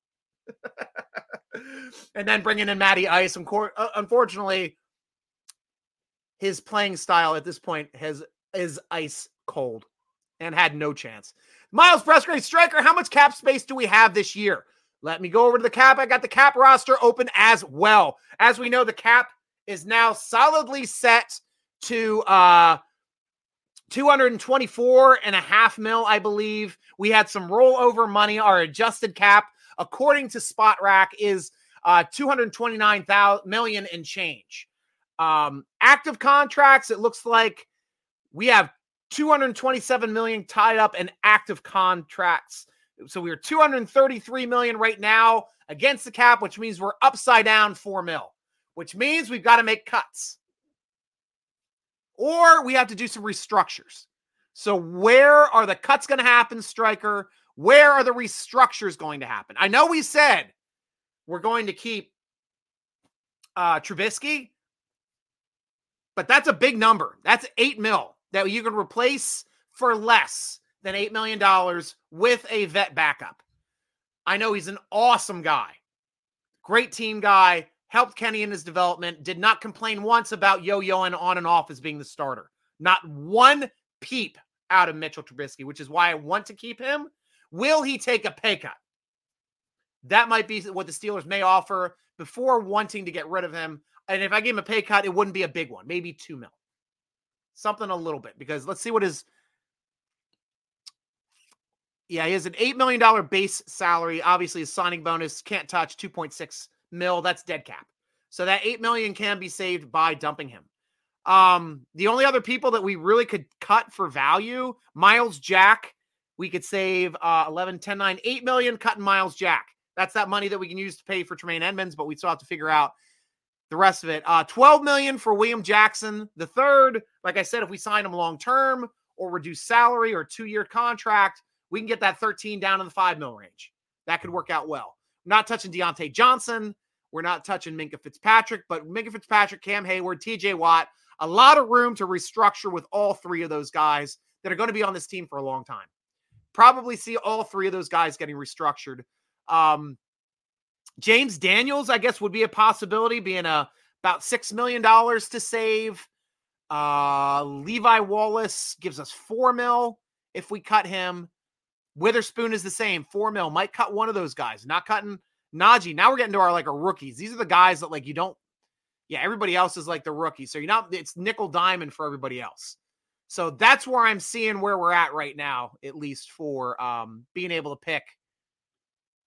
and then bringing in Matty Ice. Uh, unfortunately, his playing style at this point has is ice cold and had no chance. Miles Pressgrave striker, how much cap space do we have this year? Let me go over to the cap. I got the cap roster open as well. As we know, the cap is now solidly set to uh 224 and a half mil, I believe. We had some rollover money. Our adjusted cap, according to Spotrac, is uh 229 million and change. Um, active contracts, it looks like we have 227 million tied up in active contracts. So we're 233 million right now against the cap, which means we're upside down 4 mil, which means we've got to make cuts. Or we have to do some restructures. So where are the cuts going to happen, Striker? Where are the restructures going to happen? I know we said we're going to keep uh Trubisky, but that's a big number. That's 8 mil that you can replace for less than $8 million with a vet backup. I know he's an awesome guy, great team guy, helped Kenny in his development, did not complain once about yo yoing on and off as being the starter. Not one peep out of Mitchell Trubisky, which is why I want to keep him. Will he take a pay cut? That might be what the Steelers may offer before wanting to get rid of him. And if I gave him a pay cut, it wouldn't be a big one, maybe two mil, something a little bit. Because let's see what his Yeah, he has an $8 million base salary. Obviously, his signing bonus can't touch 2.6 mil. That's dead cap. So that 8 million can be saved by dumping him. Um, the only other people that we really could cut for value, Miles Jack, we could save uh 11, 10, 9, 8 million cutting Miles Jack. That's that money that we can use to pay for Tremaine Edmunds, but we still have to figure out the rest of it. Uh 12 million for William Jackson. The third, like I said, if we sign him long term or reduce salary or two-year contract, we can get that 13 down in the five mil range. That could work out well. not touching Diontae Johnson. We're not touching Minkah Fitzpatrick, but Minkah Fitzpatrick, Cam Heyward, TJ Watt, a lot of room to restructure with all three of those guys that are going to be on this team for a long time. Probably see all three of those guys getting restructured. Um, James Daniels, I guess, would be a possibility, being a about six million dollars to save. Uh, Levi Wallace gives us four mil if we cut him. Witherspoon is the same, four mil. Might cut one of those guys. Not cutting Najee. Now we're getting to our like our rookies. These are the guys that like you don't. Yeah, everybody else is like the rookie. So you're not. It's nickel diamond for everybody else. So that's where I'm seeing where we're at right now, at least for um, being able to pick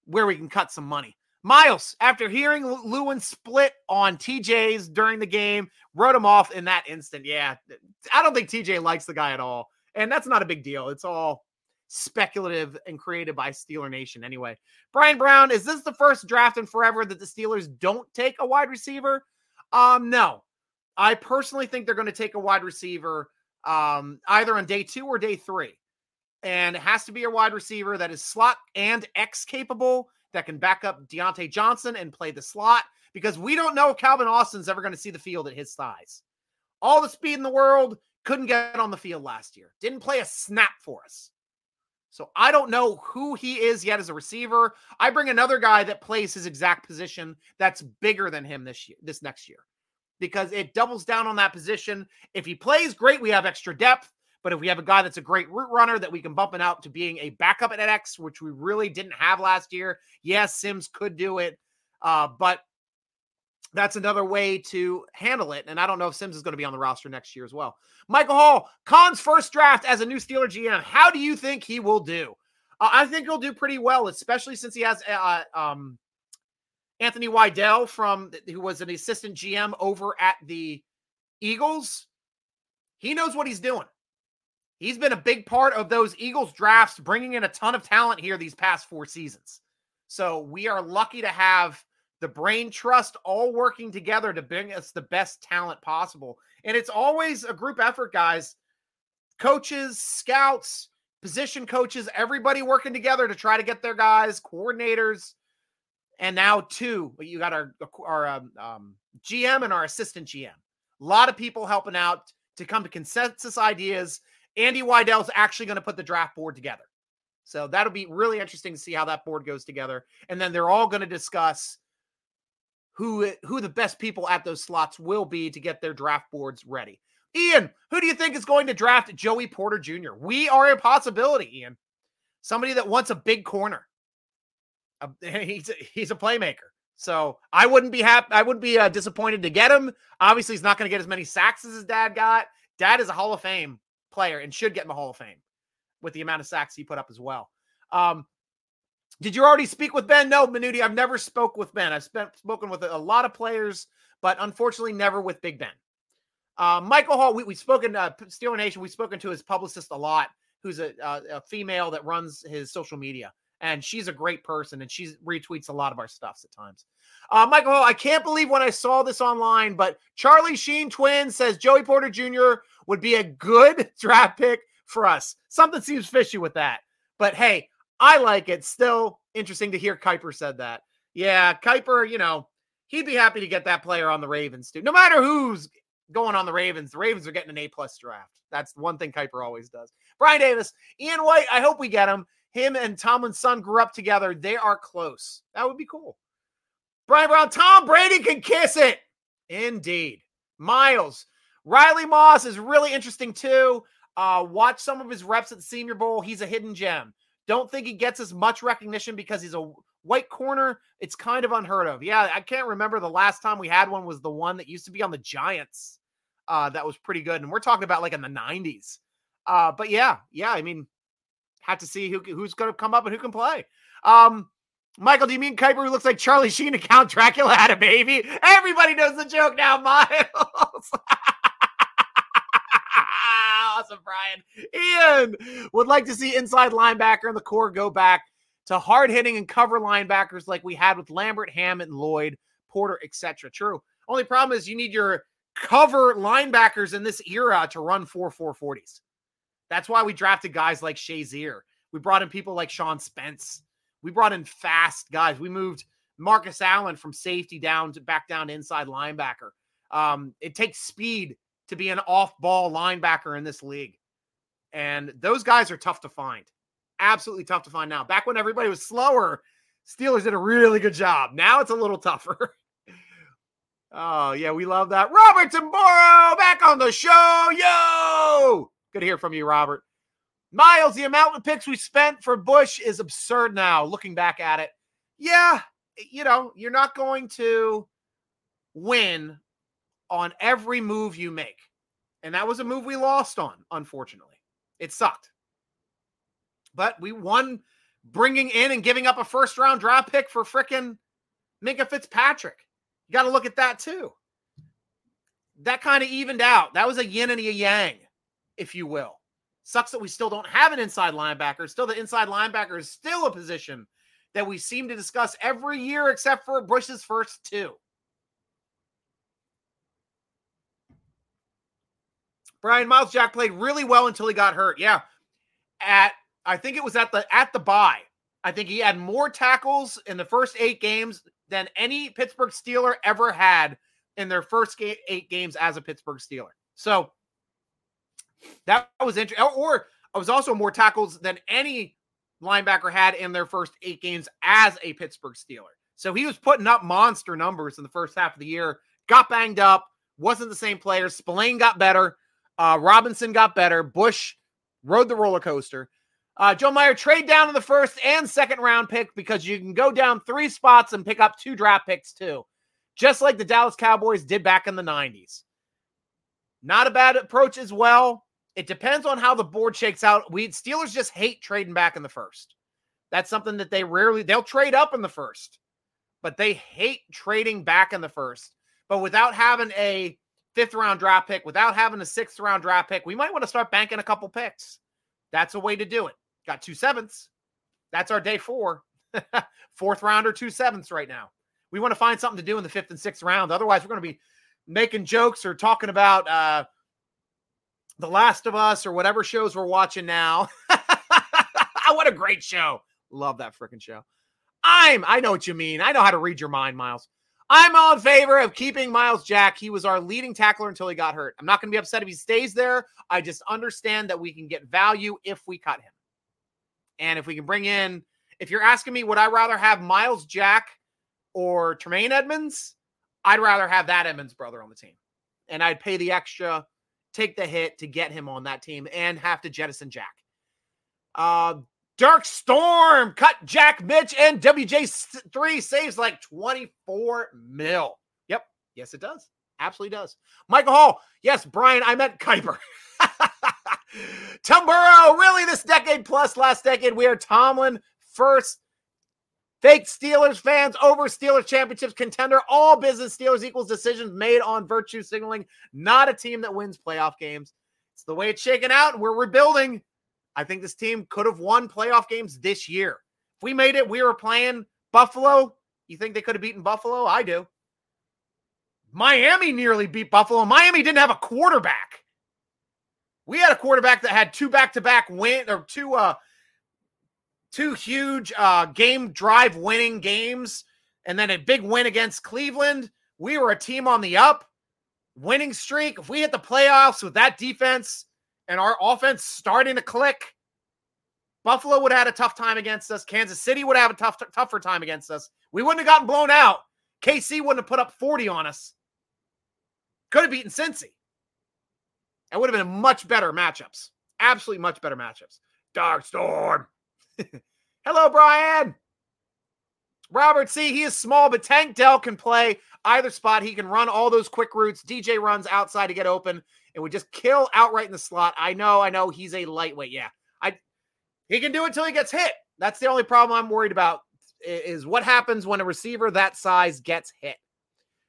where we can cut some money. Miles, after hearing Lewan split on TJ's during the game, wrote him off in that instant. Yeah, I don't think TJ likes the guy at all. And that's not a big deal. It's all speculative and created by Steeler Nation anyway. Brian Brown, is this the first draft in forever that the Steelers don't take a wide receiver? Um, no. I personally think they're going to take a wide receiver um, either on day two or day three. And it has to be a wide receiver that is slot and X capable that can back up Diontae Johnson and play the slot because we don't know if Calvin Austin's ever going to see the field at his size. All the speed in the world, couldn't get on the field last year. Didn't play a snap for us. So I don't know who he is yet as a receiver. I bring another guy that plays his exact position that's bigger than him this year, this next year, because it doubles down on that position. If he plays great, we have extra depth. But if we have a guy that's a great route runner that we can bump it out to being a backup at X, which we really didn't have last year, yes, Sims could do it. Uh, but that's another way to handle it. And I don't know if Sims is going to be on the roster next year as well. Michael Hall, Khan's first draft as a new Steeler GM. How do you think he will do? Uh, I think he'll do pretty well, especially since he has uh, um, Anthony Weidl from who was an assistant GM over at the Eagles. He knows what he's doing. He's been a big part of those Eagles drafts, bringing in a ton of talent here these past four seasons. So we are lucky to have the brain trust all working together to bring us the best talent possible. And it's always a group effort, guys. Coaches, scouts, position coaches, everybody working together to try to get their guys, coordinators, and now two. You got our our um, um, GM and our assistant GM. A lot of people helping out to come to consensus ideas. Andy Weidl's actually going to put the draft board together. So that'll be really interesting to see how that board goes together. And then they're all going to discuss who who the best people at those slots will be to get their draft boards ready. Ian, who do you think is going to draft Joey Porter Jr.? We are a possibility, Ian. Somebody that wants a big corner. He's a, he's a playmaker. So I wouldn't be happy. I would be uh, disappointed to get him. Obviously, he's not going to get as many sacks as his dad got. Dad is a Hall of Fame player and should get in the Hall of Fame with the amount of sacks he put up as well. Um, did you already speak with Ben? No, Minuti. I've never spoke with Ben. I've spent, spoken with a, lot of players, but unfortunately, never with Big Ben. Uh, Michael Hall, we, we've spoken, uh, Steeler Nation, we've spoken to his publicist a lot, who's a, a, a female that runs his social media. And she's a great person and she retweets a lot of our stuffs at times. Uh, Michael Hall, I can't believe when I saw this online, but Charlie Sheen Twin says Joey Porter Jr. would be a good draft pick for us. Something seems fishy with that. But hey, I like it. Still interesting to hear Kiper said that. Yeah, Kiper, you know, he'd be happy to get that player on the Ravens too. No matter who's going on the Ravens, the Ravens are getting an A plus draft. That's one thing Kiper always does. Brian Davis, Ian White, I hope we get him. Him and Tomlin's son grew up together. They are close. That would be cool. Brian Brown, Tom Brady can kiss it. Indeed. Miles, Riley Moss is really interesting too. Uh, watch some of his reps at the Senior Bowl. He's a hidden gem. Don't think he gets as much recognition because he's a white corner. It's kind of unheard of. Yeah, I can't remember the last time we had one was the one that used to be on the Giants. Uh, that was pretty good. And we're talking about like in the 90s. Uh, but yeah, yeah, I mean, have to see who who's going to come up and who can play. Um, Michael, do you mean Kiper who looks like Charlie Sheen and Count Dracula had a baby? Everybody knows the joke now, Miles. Awesome, Brian. Ian would like to see inside linebacker and the core go back to hard hitting and cover linebackers like we had with Lambert, Hammond, Lloyd, Porter, etc. True. Only problem is you need your cover linebackers in this era to run 4 440s. That's why we drafted guys like Shazier. We brought in people like Sean Spence. We brought in fast guys. We moved Marcus Allen from safety down to back down inside linebacker. Um, it takes speed to be an off ball linebacker in this league. And those guys are tough to find. Absolutely tough to find now. Back when everybody was slower, Steelers did a really good job. Now it's a little tougher. oh, yeah, we love that. Robert Tamboro back on the show. Yo! Good to hear from you, Robert. Miles, the amount of picks we spent for Bush is absurd now, looking back at it. Yeah, you know, you're not going to win on every move you make. And that was a move we lost on, unfortunately. It sucked. But we won bringing in and giving up a first round draft pick for fricking Minkah Fitzpatrick. You got to look at that too. That kind of evened out. That was a yin and a yang, if you will. Sucks that we still don't have an inside linebacker. Still, the inside linebacker is still a position that we seem to discuss every year except for Bush's first two. Brian Miles Jack played really well until he got hurt. Yeah. At I think it was at the at the bye. I think he had more tackles in the first eight games than any Pittsburgh Steeler ever had in their first ga- eight games as a Pittsburgh Steeler. So that was interesting. Or it was also more tackles than any linebacker had in their first eight games as a Pittsburgh Steeler. So he was putting up monster numbers in the first half of the year. Got banged up, wasn't the same player. Spillane got better. Uh, Robinson got better. Bush rode the roller coaster. Uh, Joe Meyer trade down in the first and second round pick because you can go down three spots and pick up two draft picks too, just like the Dallas Cowboys did back in the 90s. Not a bad approach as well. It depends on how the board shakes out. We Steelers just hate trading back in the first. That's something that they rarely they'll trade up in the first, but they hate trading back in the first. But without having a fifth round draft pick, without having a sixth round draft pick, we might want to start banking a couple picks. That's a way to do it. Got two sevenths. That's our day four. Fourth round or two sevenths right now. We want to find something to do in the fifth and sixth round. Otherwise, we're going to be making jokes or talking about uh, The Last of Us or whatever shows we're watching now. what a great show. Love that freaking show. I'm, I know what you mean. I know how to read your mind, Miles. I'm all in favor of keeping Miles Jack. He was our leading tackler until he got hurt. I'm not going to be upset if he stays there. I just understand that we can get value if we cut him. And if we can bring in, if you're asking me, would I rather have Miles Jack or Tremaine Edmunds? I'd rather have that Edmunds brother on the team. And I'd pay the extra, take the hit to get him on that team and have to jettison Jack. Uh, Dark Storm cut Jack Mitch and WJ3 saves like 24 mil. Yep. Yes, it does. Absolutely does. Michael Hall. Yes, Brian, I meant Kiper. Tamburo, really this decade plus last decade, we are Tomlin first. Fake Steelers fans over Steelers championships contender. All business Steelers equals decisions made on virtue signaling, not a team that wins playoff games. It's the way it's shaken out, we're rebuilding. I think this team could have won playoff games this year. If we made it, we were playing Buffalo. You think they could have beaten Buffalo? I do. Miami nearly beat Buffalo. Miami didn't have a quarterback. We had a quarterback that had two back-to-back win or two uh two huge uh game drive winning games and then a big win against Cleveland. We were a team on the up, winning streak. If we hit the playoffs with that defense, and our offense starting to click, Buffalo would have had a tough time against us. Kansas City would have a tough, tougher time against us. We wouldn't have gotten blown out. KC wouldn't have put up 40 on us. Could have beaten Cincy. That would have been much better matchups. Absolutely much better matchups. Dark Storm. Hello, Brian. Robert C. He is small, but Tank Dell can play either spot. He can run all those quick routes. DJ runs outside to get open and would just kill outright in the slot. I know, I know he's a lightweight. Yeah. I He can do it till he gets hit. That's the only problem I'm worried about is what happens when a receiver that size gets hit.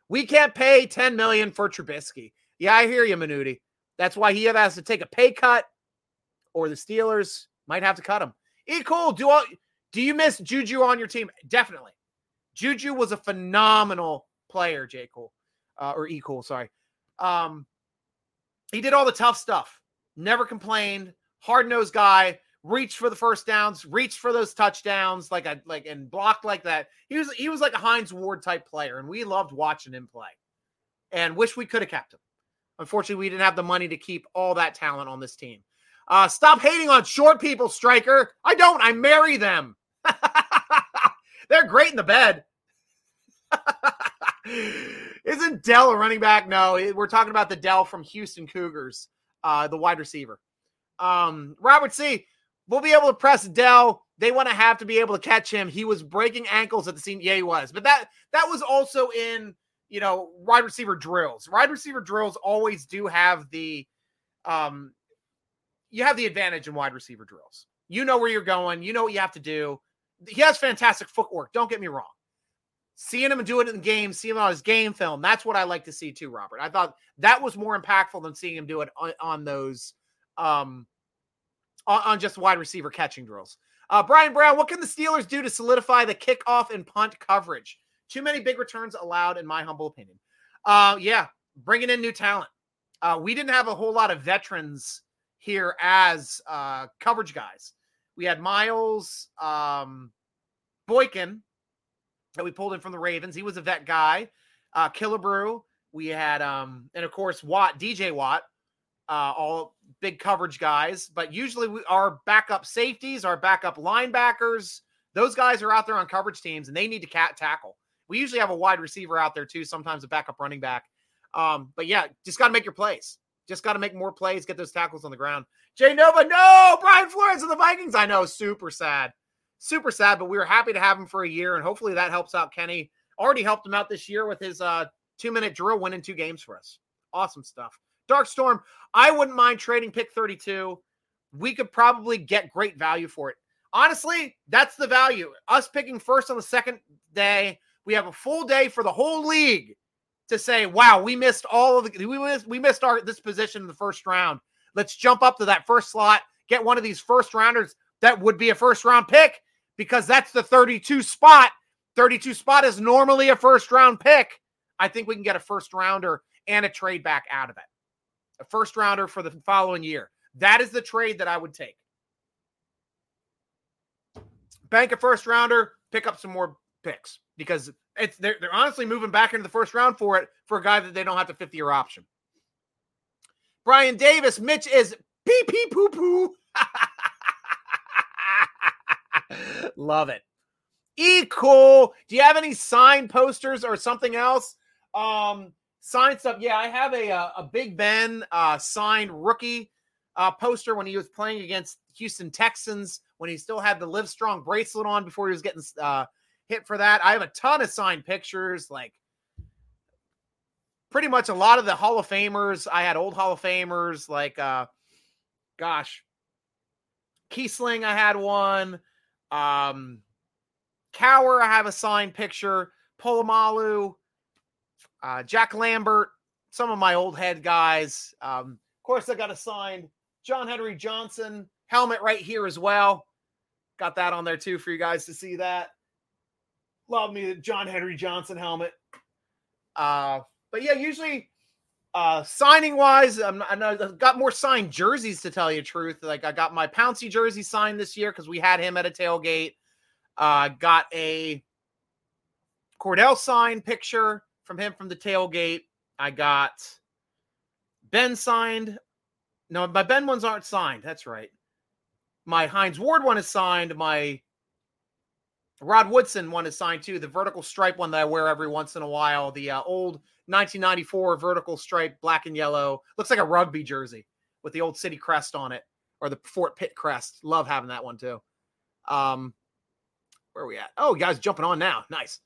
We can't pay 10 million for Trubisky. Yeah, I hear you, Minuti. That's why he has to take a pay cut, or the Steelers might have to cut him. E cool. Do all, do you miss Juju on your team? Definitely. Juju was a phenomenal player, J. Cole. Uh, or E cool, sorry. Um, he did all the tough stuff. Never complained. Hard nosed guy reached for the first downs, reached for those touchdowns, like a like and blocked like that. He was he was like a Hines Ward type player, and we loved watching him play. And wish we could have kept him. Unfortunately, we didn't have the money to keep all that talent on this team. Uh, stop hating on short people, striker. I don't. I marry them. They're great in the bed. Isn't Dell a running back? No, we're talking about the Dell from Houston Cougars, uh, the wide receiver. Um, Robert C. We'll be able to press Dell. They want to have to be able to catch him. He was breaking ankles at the scene. Yeah, he was. But that that was also in you know wide receiver drills. Wide receiver drills always do have the um you have the advantage in wide receiver drills. You know where you're going. You know what you have to do. He has fantastic footwork. Don't get me wrong. Seeing him do it in the game, seeing him on his game film, that's what I like to see too, Robert. I thought that was more impactful than seeing him do it on, on those um on, on just wide receiver catching drills. Uh, Brian Brown, what can the Steelers do to solidify the kickoff and punt coverage? Too many big returns allowed, in my humble opinion. Uh, yeah, bringing in new talent. Uh, we didn't have a whole lot of veterans here as uh, coverage guys. We had Miles um, Boykin that we pulled in from the Ravens. He was a vet guy. Uh, Killebrew. We had, um, and of course, Watt, DJ Watt, uh, all big coverage guys, but usually we, our backup safeties, our backup linebackers, those guys are out there on coverage teams and they need to cat tackle. We usually have a wide receiver out there too, sometimes a backup running back. Um, but yeah, just got to make your plays. Just got to make more plays, get those tackles on the ground. Jay Nova, no, Brian Flores of the Vikings. I know, super sad, super sad, but we were happy to have him for a year, and hopefully that helps out Kenny. Already helped him out this year with his uh, two minute drill, winning two games for us. Awesome stuff. Dark Storm, I wouldn't mind trading pick 32. We could probably get great value for it. Honestly, that's the value. Us picking first on the second day, we have a full day for the whole league to say, "Wow, we missed all of the we missed we missed our this position in the first round. Let's jump up to that first slot, get one of these first rounders that would be a first round pick because that's the 32 spot. 32 spot is normally a first round pick. I think we can get a first rounder and a trade back out of it a first rounder for the following year. That is the trade that I would take. Bank a first rounder, pick up some more picks because it's they're, they're honestly moving back into the first round for it for a guy that they don't have to 50 year option. Brian Davis, Mitch is pee pee poo poo. Love it. E cool. Do you have any signed posters or something else? Um, Signed stuff. Yeah, I have a uh, a Big Ben uh, signed rookie uh, poster when he was playing against Houston Texans when he still had the Live Strong bracelet on before he was getting uh, hit for that. I have a ton of signed pictures, like pretty much a lot of the Hall of Famers. I had old Hall of Famers, like uh, gosh, Kiesling. I had one. Um, Cowher, I have a signed picture. Polamalu uh, Jack Lambert, some of my old head guys. Um, of course, I got a signed John Henry Johnson helmet right here as well. Got that on there too for you guys to see that. Love me the John Henry Johnson helmet. Uh, but yeah, usually uh, signing wise, I'm, I I've got more signed jerseys to tell you the truth. Like I got my Pouncey jersey signed this year because we had him at a tailgate. Uh, got a Kordell signed picture from him from the tailgate. I got Ben signed. No, my Ben ones aren't signed. That's right. My Hines Ward one is signed. My Rod Woodson one is signed too. The vertical stripe one that I wear every once in a while. The uh, old 1994 vertical stripe, black and yellow. Looks like a rugby jersey with the old city crest on it or the Fort Pitt crest. Love having that one too. Um, where are we at? Oh, guys jumping on now. Nice.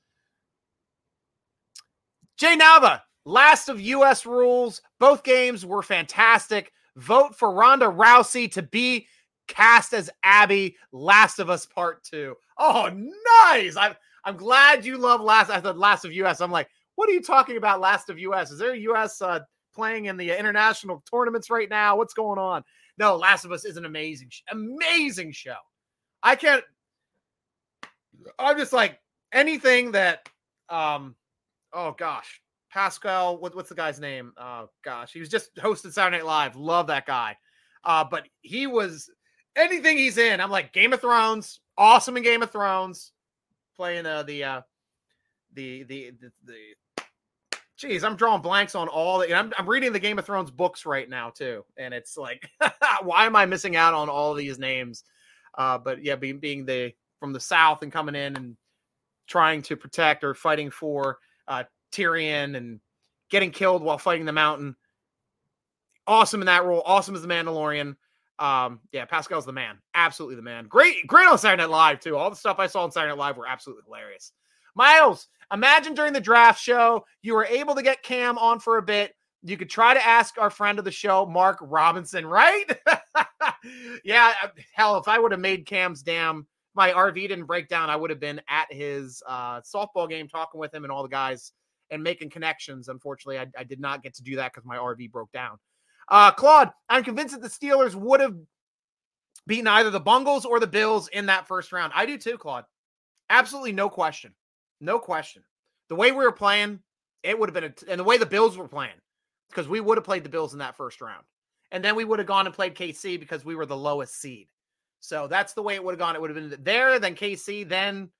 Jay Nava, last of U.S. rules. Both games were fantastic. Vote for Ronda Rousey to be cast as Abby, Last of Us Part Two. Oh, nice! I'm I'm glad you love Last. I thought Last of US. I'm like, what are you talking about? Last of US? Is there a US uh, playing in the international tournaments right now? What's going on? No, Last of Us is an amazing, amazing show. I can't. I'm just like anything that. Um. Oh gosh, Pascal. What, what's the guy's name? Oh gosh, he was just hosted Saturday Night Live. Love that guy. Uh, but he was anything he's in. I'm like Game of Thrones, awesome in Game of Thrones, playing uh, the uh, the the the, the Jeez, I'm drawing blanks on all the. I'm, I'm reading the Game of Thrones books right now too, and it's like, why am I missing out on all these names? Uh, but yeah, being being the from the south and coming in and trying to protect or fighting for uh, Tyrion and getting killed while fighting the Mountain. Awesome in that role. Awesome as the Mandalorian. Um, yeah, Pascal's the man. Absolutely the man. Great, great on Saturday Night Live too. All the stuff I saw on Saturday Night Live were absolutely hilarious. Miles, imagine during the draft show, you were able to get Cam on for a bit. You could try to ask our friend of the show, Mark Robinson, right? yeah, uh, hell, if I would have made Cam's damn my RV didn't break down, I would have been at his uh, softball game talking with him and all the guys and making connections. Unfortunately, I, I did not get to do that because my RV broke down. Uh, Claude, I'm convinced that the Steelers would have beaten either the Bungles or the Bills in that first round. I do too, Claude. Absolutely no question. No question. The way we were playing, it would have been, a, and the way the Bills were playing, because we would have played the Bills in that first round. And then we would have gone and played KC because we were the lowest seed. So that's the way it would have gone. It would have been there, then KC, then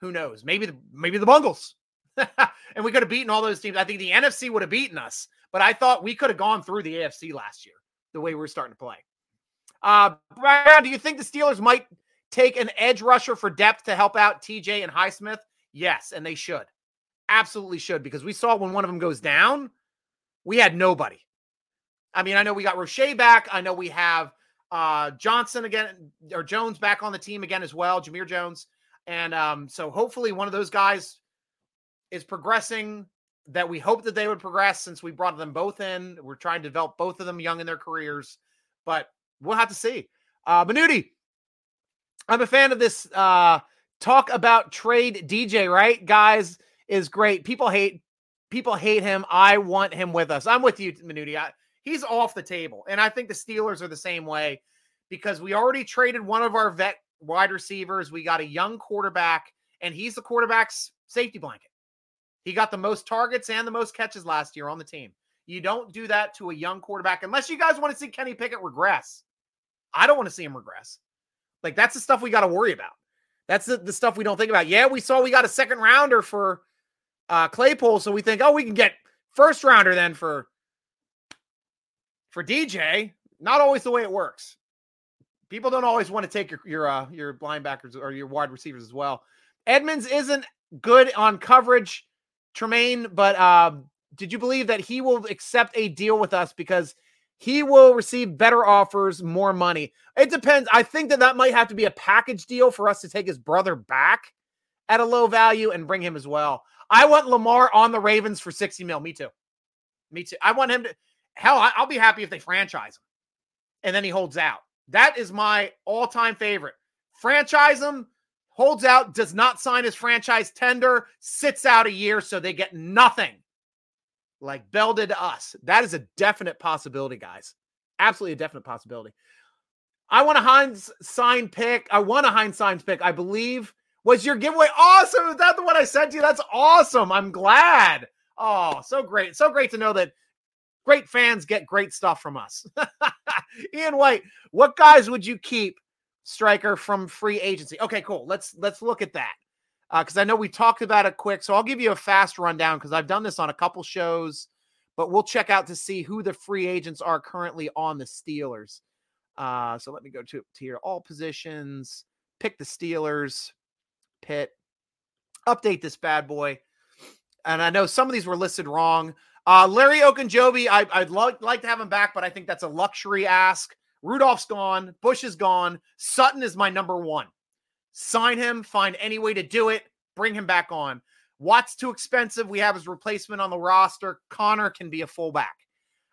who knows? Maybe the maybe the Bungles. and we could have beaten all those teams. I think the NFC would have beaten us, but I thought we could have gone through the AFC last year the way we were starting to play. Uh, Brian, do you think the Steelers might take an edge rusher for depth to help out TJ and Highsmith? Yes, and they should. Absolutely should because we saw when one of them goes down, we had nobody. I mean, I know we got Roche back. I know we have uh, Johnson again or Jones back on the team again as well, Jamir Jones. And um, so hopefully one of those guys is progressing that we hope that they would progress since we brought them both in. We're trying to develop both of them young in their careers, but we'll have to see. Uh, Manuti, I'm a fan of this uh, talk about trade DJ, right? Guys, is great. People hate people hate him. I want him with us. I'm with you, Manuti. I, he's off the table. And I think the Steelers are the same way because we already traded one of our vet wide receivers. We got a young quarterback, and he's the quarterback's safety blanket. He got the most targets and the most catches last year on the team. You don't do that to a young quarterback unless you guys want to see Kenny Pickett regress. I don't want to see him regress. Like that's the stuff we got to worry about. That's the, the stuff we don't think about. Yeah, we saw we got a second rounder for uh Claypool, so we think, oh, we can get first rounder then for for DJ. Not always the way it works. People don't always want to take your your uh, your linebackers or your wide receivers as well. Edmunds isn't good on coverage Tremaine, but um, did you believe that he will accept a deal with us because he will receive better offers, more money? It depends. I think that that might have to be a package deal for us to take his brother back at a low value and bring him as well. I want Lamar on the Ravens for 60 mil. Me too. Me too. I want him to, hell, I'll be happy if they franchise him and then he holds out. That is my all time favorite. Franchise him, holds out, does not sign his franchise tender, sits out a year so they get nothing like Bell did to us. That is a definite possibility, guys. Absolutely a definite possibility. I want a Heinz sign pick. I want a Heinz sign pick. I believe was your giveaway. Awesome. Is that the one I sent you? That's awesome. I'm glad. Oh, so great. So great to know that great fans get great stuff from us. Ian White, what guys would you keep striker from free agency. Okay, cool. Let's let's look at that because uh, I know we talked about it quick. So I'll give you a fast rundown because I've done this on a couple shows, but we'll check out to see who the free agents are currently on the Steelers. Uh, so let me go to, to here all positions, pick the Steelers, pit, update this bad boy. And I know some of these were listed wrong. Uh, Larry Ogunjobi, I, I'd lo- like to have him back, but I think that's a luxury ask. Rudolph's gone. Bush is gone. Sutton is my number one. Sign him, find any way to do it, bring him back on. Watt's too expensive. We have his replacement on the roster. Connor can be a fullback.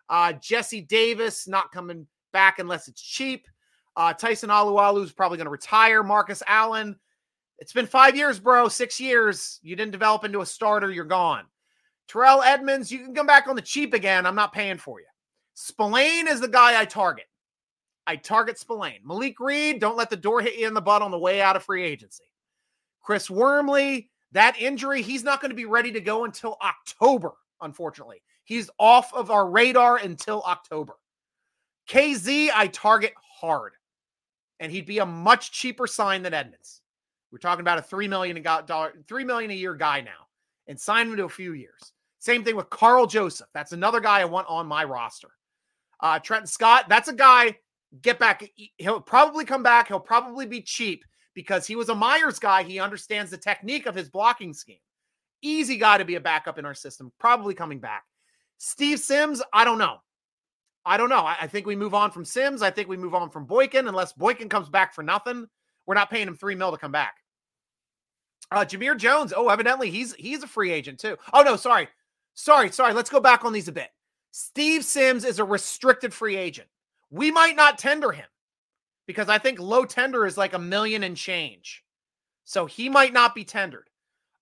Uh, Jesse Davis not coming back unless it's cheap. Uh, Tyson Alualu is probably going to retire. Marcus Allen, it's been five years, bro. Six years. You didn't develop into a starter. You're gone. Terrell Edmunds, you can come back on the cheap again. I'm not paying for you. Spillane is the guy I target. I target Spillane. Malik Reed, don't let the door hit you in the butt on the way out of free agency. Chris Wormley, that injury, he's not going to be ready to go until October, unfortunately. He's off of our radar until October. Kazee, I target hard. And he'd be a much cheaper sign than Edmunds. We're talking about a three million dollar, three million a year guy now, and sign him to a few years. Same thing with Karl Joseph. That's another guy I want on my roster. Uh, Trenton Scott, that's a guy. Get back. He'll probably come back. He'll probably be cheap because he was a Myers guy. He understands the technique of his blocking scheme. Easy guy to be a backup in our system. Probably coming back. Steve Sims, I don't know. I don't know. I, I, think we move on from Sims. I think we move on from Boykin unless Boykin comes back for nothing. We're not paying him three mil to come back. Uh, Jamir Jones. Oh, evidently he's he's a free agent too. Oh no, sorry, sorry, sorry. Let's go back on these a bit. Steve Sims is a restricted free agent. We might not tender him because I think low tender is like a million and change. So he might not be tendered.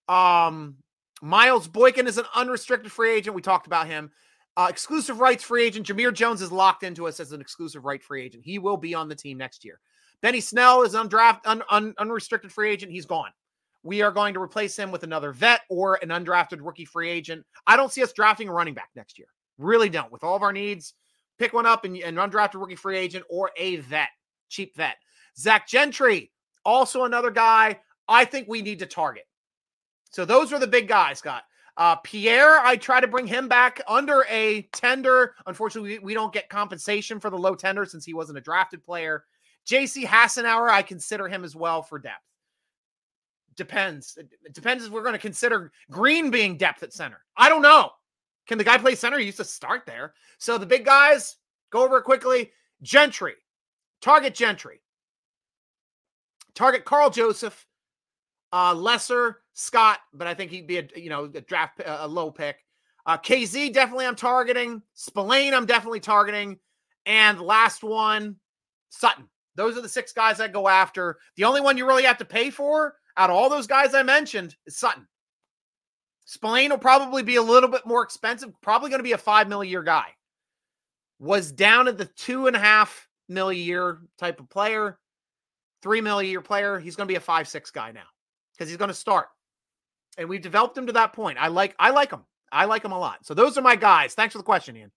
Um, Miles Boykin is an unrestricted free agent. We talked about him. Uh, exclusive rights free agent. Jamir Jones is locked into us as an exclusive right free agent. He will be on the team next year. Benny Snell is undrafted, un, un, unrestricted free agent. He's gone. We are going to replace him with another vet or an undrafted rookie free agent. I don't see us drafting a running back next year. Really don't. With all of our needs, pick one up and, and undrafted rookie free agent or a vet, cheap vet. Zach Gentry, also another guy I think we need to target. So those are the big guys, Scott. Uh, Pierre, I try to bring him back under a tender. Unfortunately, we, we don't get compensation for the low tender since he wasn't a drafted player. JC Hassenauer, I consider him as well for depth. Depends. It depends if we're going to consider Green being depth at center. I don't know. Can the guy play center? He used to start there. So the big guys, go over quickly. Gentry, target Gentry, target Karl Joseph, uh, Lesser, Scott, but I think he'd be a you know a draft a low pick. Uh, Kazee definitely I'm targeting. Spillane I'm definitely targeting, and last one Sutton. Those are the six guys I go after. The only one you really have to pay for out of all those guys I mentioned is Sutton. Spillane will probably be a little bit more expensive. Probably going to be a five year guy. Was down at the two and a half year type of player, three year player. He's going to be a five six guy now because he's going to start. And we've developed him to that point. I like I like him. I like him a lot. So those are my guys. Thanks for the question, Ian.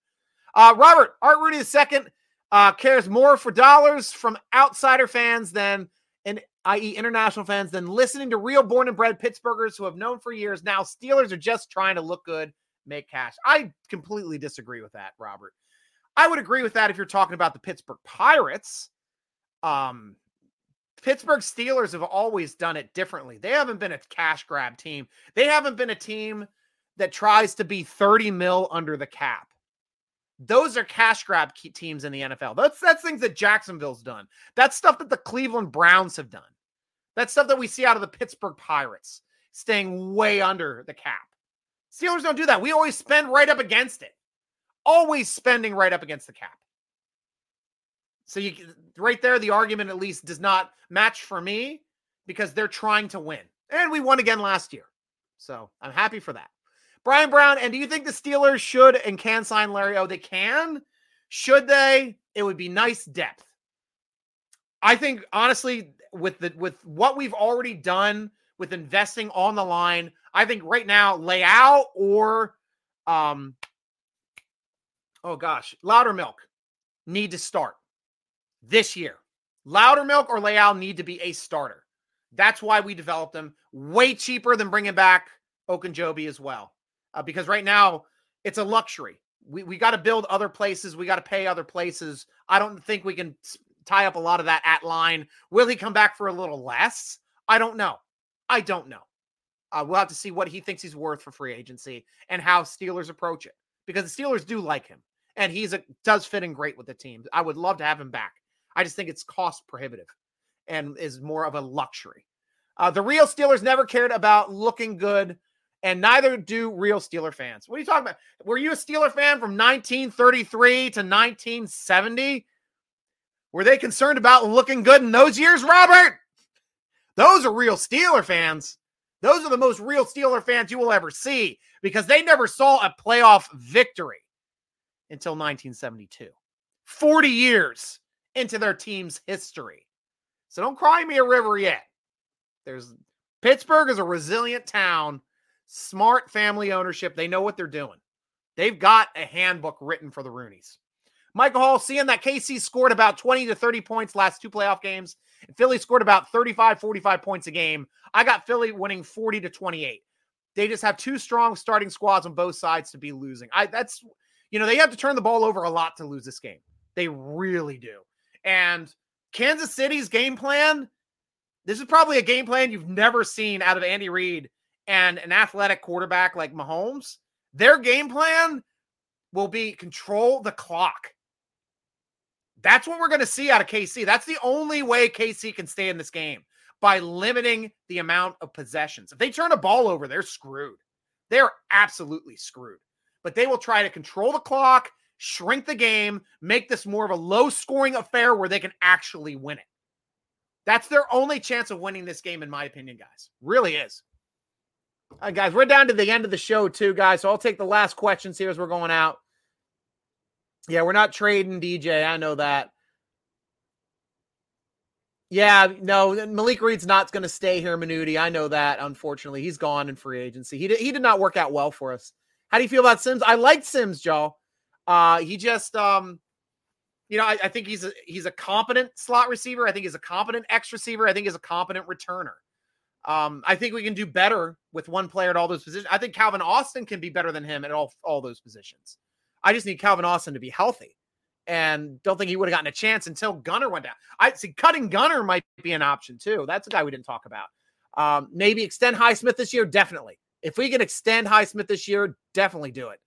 Uh, Robert Art Rudy second uh, cares more for dollars from outsider fans than and i.e. international fans than listening to real born and bred Pittsburghers who have known for years now Steelers are just trying to look good, make cash. I completely disagree with that, Robert. I would agree with that if you're talking about the Pittsburgh Pirates. Um, Pittsburgh Steelers have always done it differently. They haven't been a cash grab team. They haven't been a team that tries to be 30 mil under the cap. Those are cash grab teams in the NFL. That's that's things that Jacksonville's done. That's stuff that the Cleveland Browns have done. That's stuff that we see out of the Pittsburgh Pirates, staying way under the cap. Steelers don't do that. We always spend right up against it. Always spending right up against the cap. So you right there, the argument at least does not match for me because they're trying to win. And we won again last year. So I'm happy for that. Brian Brown, and do you think the Steelers should and can sign Larry? Oh, they can. Should they? It would be nice depth. I think honestly, with the with what we've already done with investing on the line, I think right now Leal or um oh gosh, Loudermilk need to start this year. Loudermilk or Leal need to be a starter. That's why we developed them way cheaper than bringing back Ogunjobi as well. Uh, because right now it's a luxury. We, we got to build other places. We got to pay other places. I don't think we can tie up a lot of that at line. Will he come back for a little less? I don't know. I don't know. Uh, we'll have to see what he thinks he's worth for free agency and how Steelers approach it because the Steelers do like him and he's a does fit in great with the team. I would love to have him back. I just think it's cost prohibitive and is more of a luxury. Uh, the real Steelers never cared about looking good, and neither do real Steeler fans. What are you talking about? Were you a Steeler fan from 1933 to 1970? Were they concerned about looking good in those years, Robert? Those are real Steeler fans. Those are the most real Steeler fans you will ever see because they never saw a playoff victory until 1972. 40 years into their team's history. So don't cry me a river yet. There's Pittsburgh is a resilient town, smart family ownership. They know what they're doing. They've got a handbook written for the Rooneys. Michael Hall, seeing that KC scored about 20 to 30 points last two playoff games, and Philly scored about 35, 45 points a game. I got Philly winning 40 to 28. They just have two strong starting squads on both sides to be losing. I that's you know, they have to turn the ball over a lot to lose this game. They really do. And Kansas City's game plan, this is probably a game plan you've never seen out of Andy Reid and an athletic quarterback like Mahomes. Their game plan will be control the clock. That's what we're going to see out of KC. That's the only way KC can stay in this game by limiting the amount of possessions. If they turn a ball over, they're screwed. They're absolutely screwed. But they will try to control the clock, shrink the game, make this more of a low scoring affair where they can actually win it. That's their only chance of winning this game, in my opinion, guys. Really is. Guys, we're down to the end of the show, too, guys. So I'll take the last questions here as we're going out. Yeah, we're not trading DJ. I know that. Yeah, no, Malik Reed's not going to stay here, Manudi. I know that. Unfortunately, he's gone in free agency. He did, he did not work out well for us. How do you feel about Sims? I like Sims, Joe. Uh, he just, um, you know, I, I, think he's a he's a competent slot receiver. I think he's a competent X receiver. I think he's a competent returner. Um, I think we can do better with one player at all those positions. I think Calvin Austin can be better than him at all all those positions. I just need Calvin Austin to be healthy. And don't think he would have gotten a chance until Gunner went down. I see cutting Gunner might be an option too. That's a guy we didn't talk about. Um, maybe extend Highsmith this year. Definitely. If we can extend Highsmith this year, definitely do it.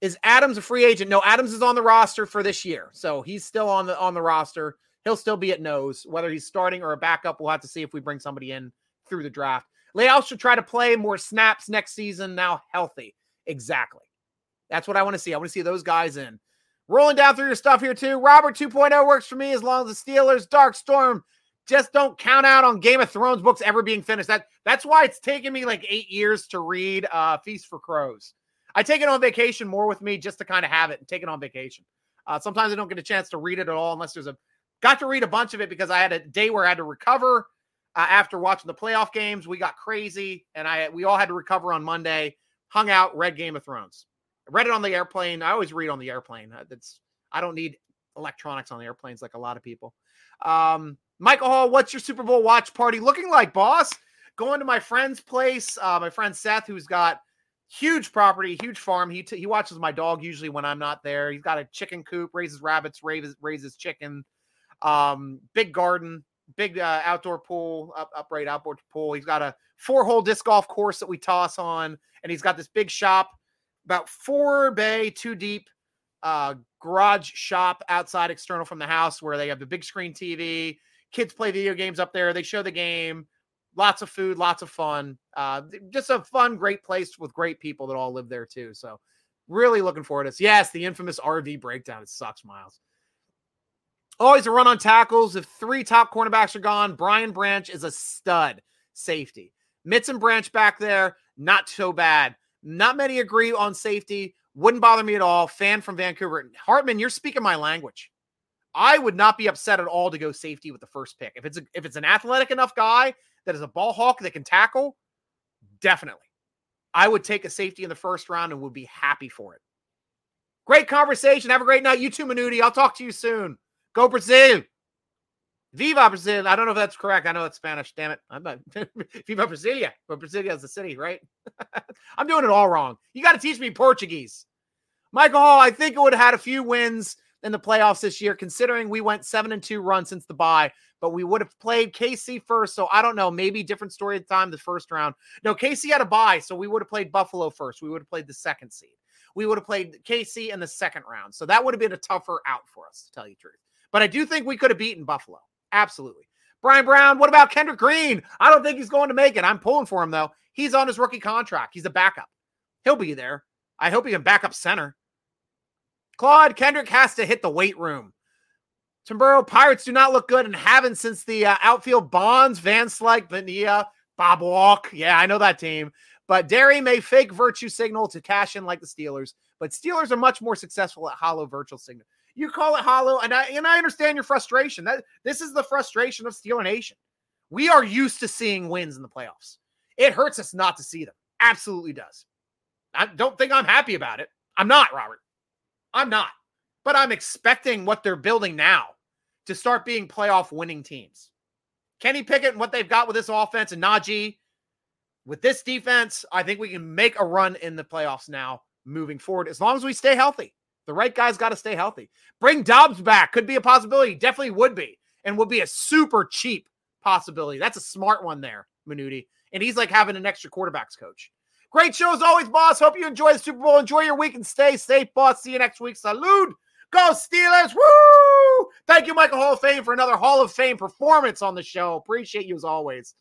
Is Adams a free agent? No, Adams is on the roster for this year. So he's still on the on the roster. He'll still be at nose. Whether he's starting or a backup, we'll have to see if we bring somebody in through the draft. Leal should try to play more snaps next season now healthy. Exactly. That's what I want to see. I want to see those guys in. Rolling down through your stuff here too. Robert 2.0 works for me as long as the Steelers, Dark Storm, just don't count out on Game of Thrones books ever being finished. That that's why it's taken me like eight years to read uh, Feast for Crows. I take it on vacation more with me just to kind of have it and take it on vacation. Uh, sometimes I don't get a chance to read it at all unless there's a got to read a bunch of it because I had a day where I had to recover uh, after watching the playoff games. We got crazy and I we all had to recover on Monday. Hung out, read Game of Thrones. Read it on the airplane. I always read on the airplane. Uh, that's I don't need electronics on the airplanes like a lot of people. Um, Michael Hall, what's your Super Bowl watch party looking like, boss? Going to my friend's place. Uh, my friend Seth, who's got huge property, huge farm. He t- he watches my dog usually when I'm not there. He's got a chicken coop, raises rabbits, raises raises. Um, big garden, big uh, outdoor pool, up, upright outdoor pool. He's got a four hole disc golf course that we toss on, and he's got this big shop about four bay, two deep uh, garage shop outside external from the house where they have the big screen TV. Kids play video games up there. They show the game. Lots of food, lots of fun. Uh, just a fun, great place with great people that all live there too. So, really looking forward to this. Yes, the infamous RV breakdown. It sucks, Miles. Always a run on tackles. If three top cornerbacks are gone, Brian Branch is a stud safety. Mitts and Branch back there, not so bad. Not many agree on safety. Wouldn't bother me at all. Fan from Vancouver. Hartman, you're speaking my language. I would not be upset at all to go safety with the first pick. If it's a, if it's an athletic enough guy that is a ball hawk that can tackle, definitely. I would take a safety in the first round and would be happy for it. Great conversation. Have a great night. You too, Manuti. I'll talk to you soon. Go Brazil. Viva Brazil. I don't know if that's correct. I know it's Spanish. Damn it. I'm not Viva Brasilia. But Brasilia is the city, right? I'm doing it all wrong. You got to teach me Portuguese. Michael Hall, I think it would have had a few wins in the playoffs this year, considering we went seven and two run since the bye, but we would have played KC first. So I don't know, maybe different story at the time, the first round. No, KC had a bye, so we would have played Buffalo first. We would have played the second seed. We would have played KC in the second round. So that would have been a tougher out for us, to tell you the truth. But I do think we could have beaten Buffalo. Absolutely. Brian Brown, what about Kendrick Green? I don't think he's going to make it. I'm pulling for him, though. He's on his rookie contract. He's a backup. He'll be there. I hope he can back up center. Claude Kendrick has to hit the weight room. Tamburro Pirates do not look good and haven't since the uh, outfield Bonds, Van Slyke, Bonilla, Bob Walk. Yeah, I know that team. But Derry may fake virtue signal to cash in like the Steelers, but Steelers are much more successful at hollow virtual signal. You call it hollow, and I and I understand your frustration. That this is the frustration of Steeler Nation. We are used to seeing wins in the playoffs. It hurts us not to see them. Absolutely does. I don't think I'm happy about it. I'm not, Robert. I'm not. But I'm expecting what they're building now to start being playoff winning teams. Kenny Pickett and what they've got with this offense and Najee, with this defense, I think we can make a run in the playoffs now moving forward as long as we stay healthy. The right guy's got to stay healthy. Bring Dobbs back could be a possibility. Definitely would be, and would be a super cheap possibility. That's a smart one there, Minuti. And he's like having an extra quarterbacks coach. Great show as always, boss. Hope you enjoy the Super Bowl. Enjoy your week and stay safe, boss. See you next week. Salute. Go Steelers. Woo! Thank you, Michael Hall of Fame, for another Hall of Fame performance on the show. Appreciate you as always.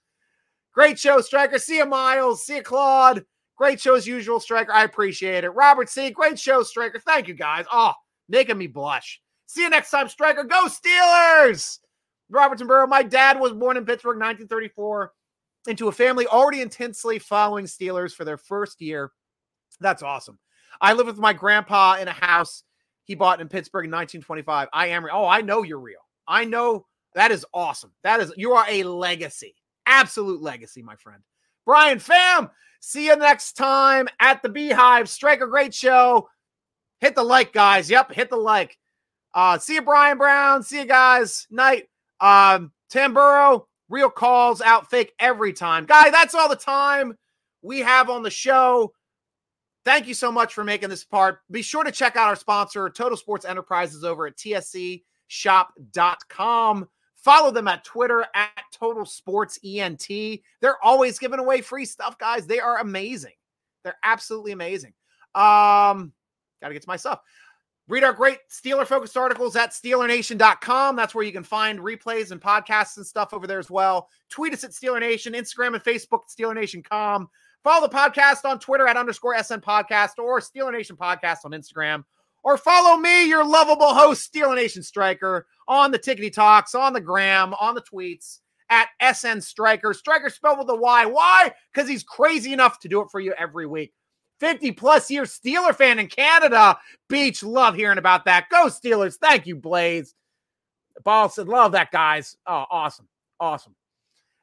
Great show, Striker. See you, Miles. See you, Claude. Great show as usual, Striker. I appreciate it. Robert C. Great show, Striker. Thank you, guys. Oh, making me blush. See you next time, Striker. Go Steelers! Robertson Burrow. My dad was born in Pittsburgh, 1934, into a family already intensely following Steelers for their first year. That's awesome. I live with my grandpa in a house he bought in Pittsburgh in 1925. I am. real. Oh, I know you're real. I know that is awesome. That is you are a legacy, absolute legacy, my friend. Brian Fam, see you next time at the Beehive. Strike a great show. Hit the like, guys. Yep, hit the like. Uh, see you, Brian Brown. See you guys. Night. Um, Tamburo, real calls out fake every time. Guy, that's all the time we have on the show. Thank you so much for making this part. Be sure to check out our sponsor, Total Sports Enterprises, over at tscshop.com. Follow them at Twitter at Total Sports ENT. They're always giving away free stuff, guys. They are amazing. They're absolutely amazing. Um, got to get to my stuff. Read our great Steeler focused articles at SteelerNation.com. That's where you can find replays and podcasts and stuff over there as well. Tweet us at Steeler Nation, Instagram and Facebook at SteelerNation.com. Follow the podcast on Twitter at underscore SN Podcast or Steeler Nation Podcast on Instagram. Or follow me, your lovable host, Steeler Nation Striker, on the Tickety Talks, on the gram, on the tweets at SN Striker. Striker spelled with a Y. Why? Because he's crazy enough to do it for you every week. 50 plus year Steeler fan in Canada. Beach, love hearing about that. Go Steelers. Thank you, Blaze. Ball said, love that, guys. Oh, awesome. Awesome.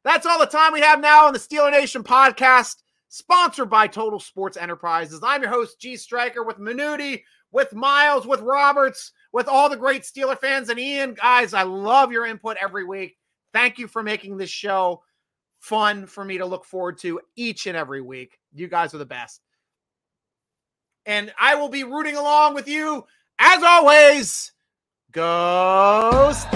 That's all the time we have now on the Steeler Nation podcast sponsored by Total Sports Enterprises. I'm your host, G Striker, with Minuti, with Miles, with Roberts, with all the great Steeler fans, and Ian. Guys, I love your input every week. Thank you for making this show fun for me to look forward to each and every week. You guys are the best. And I will be rooting along with you as always. Ghost.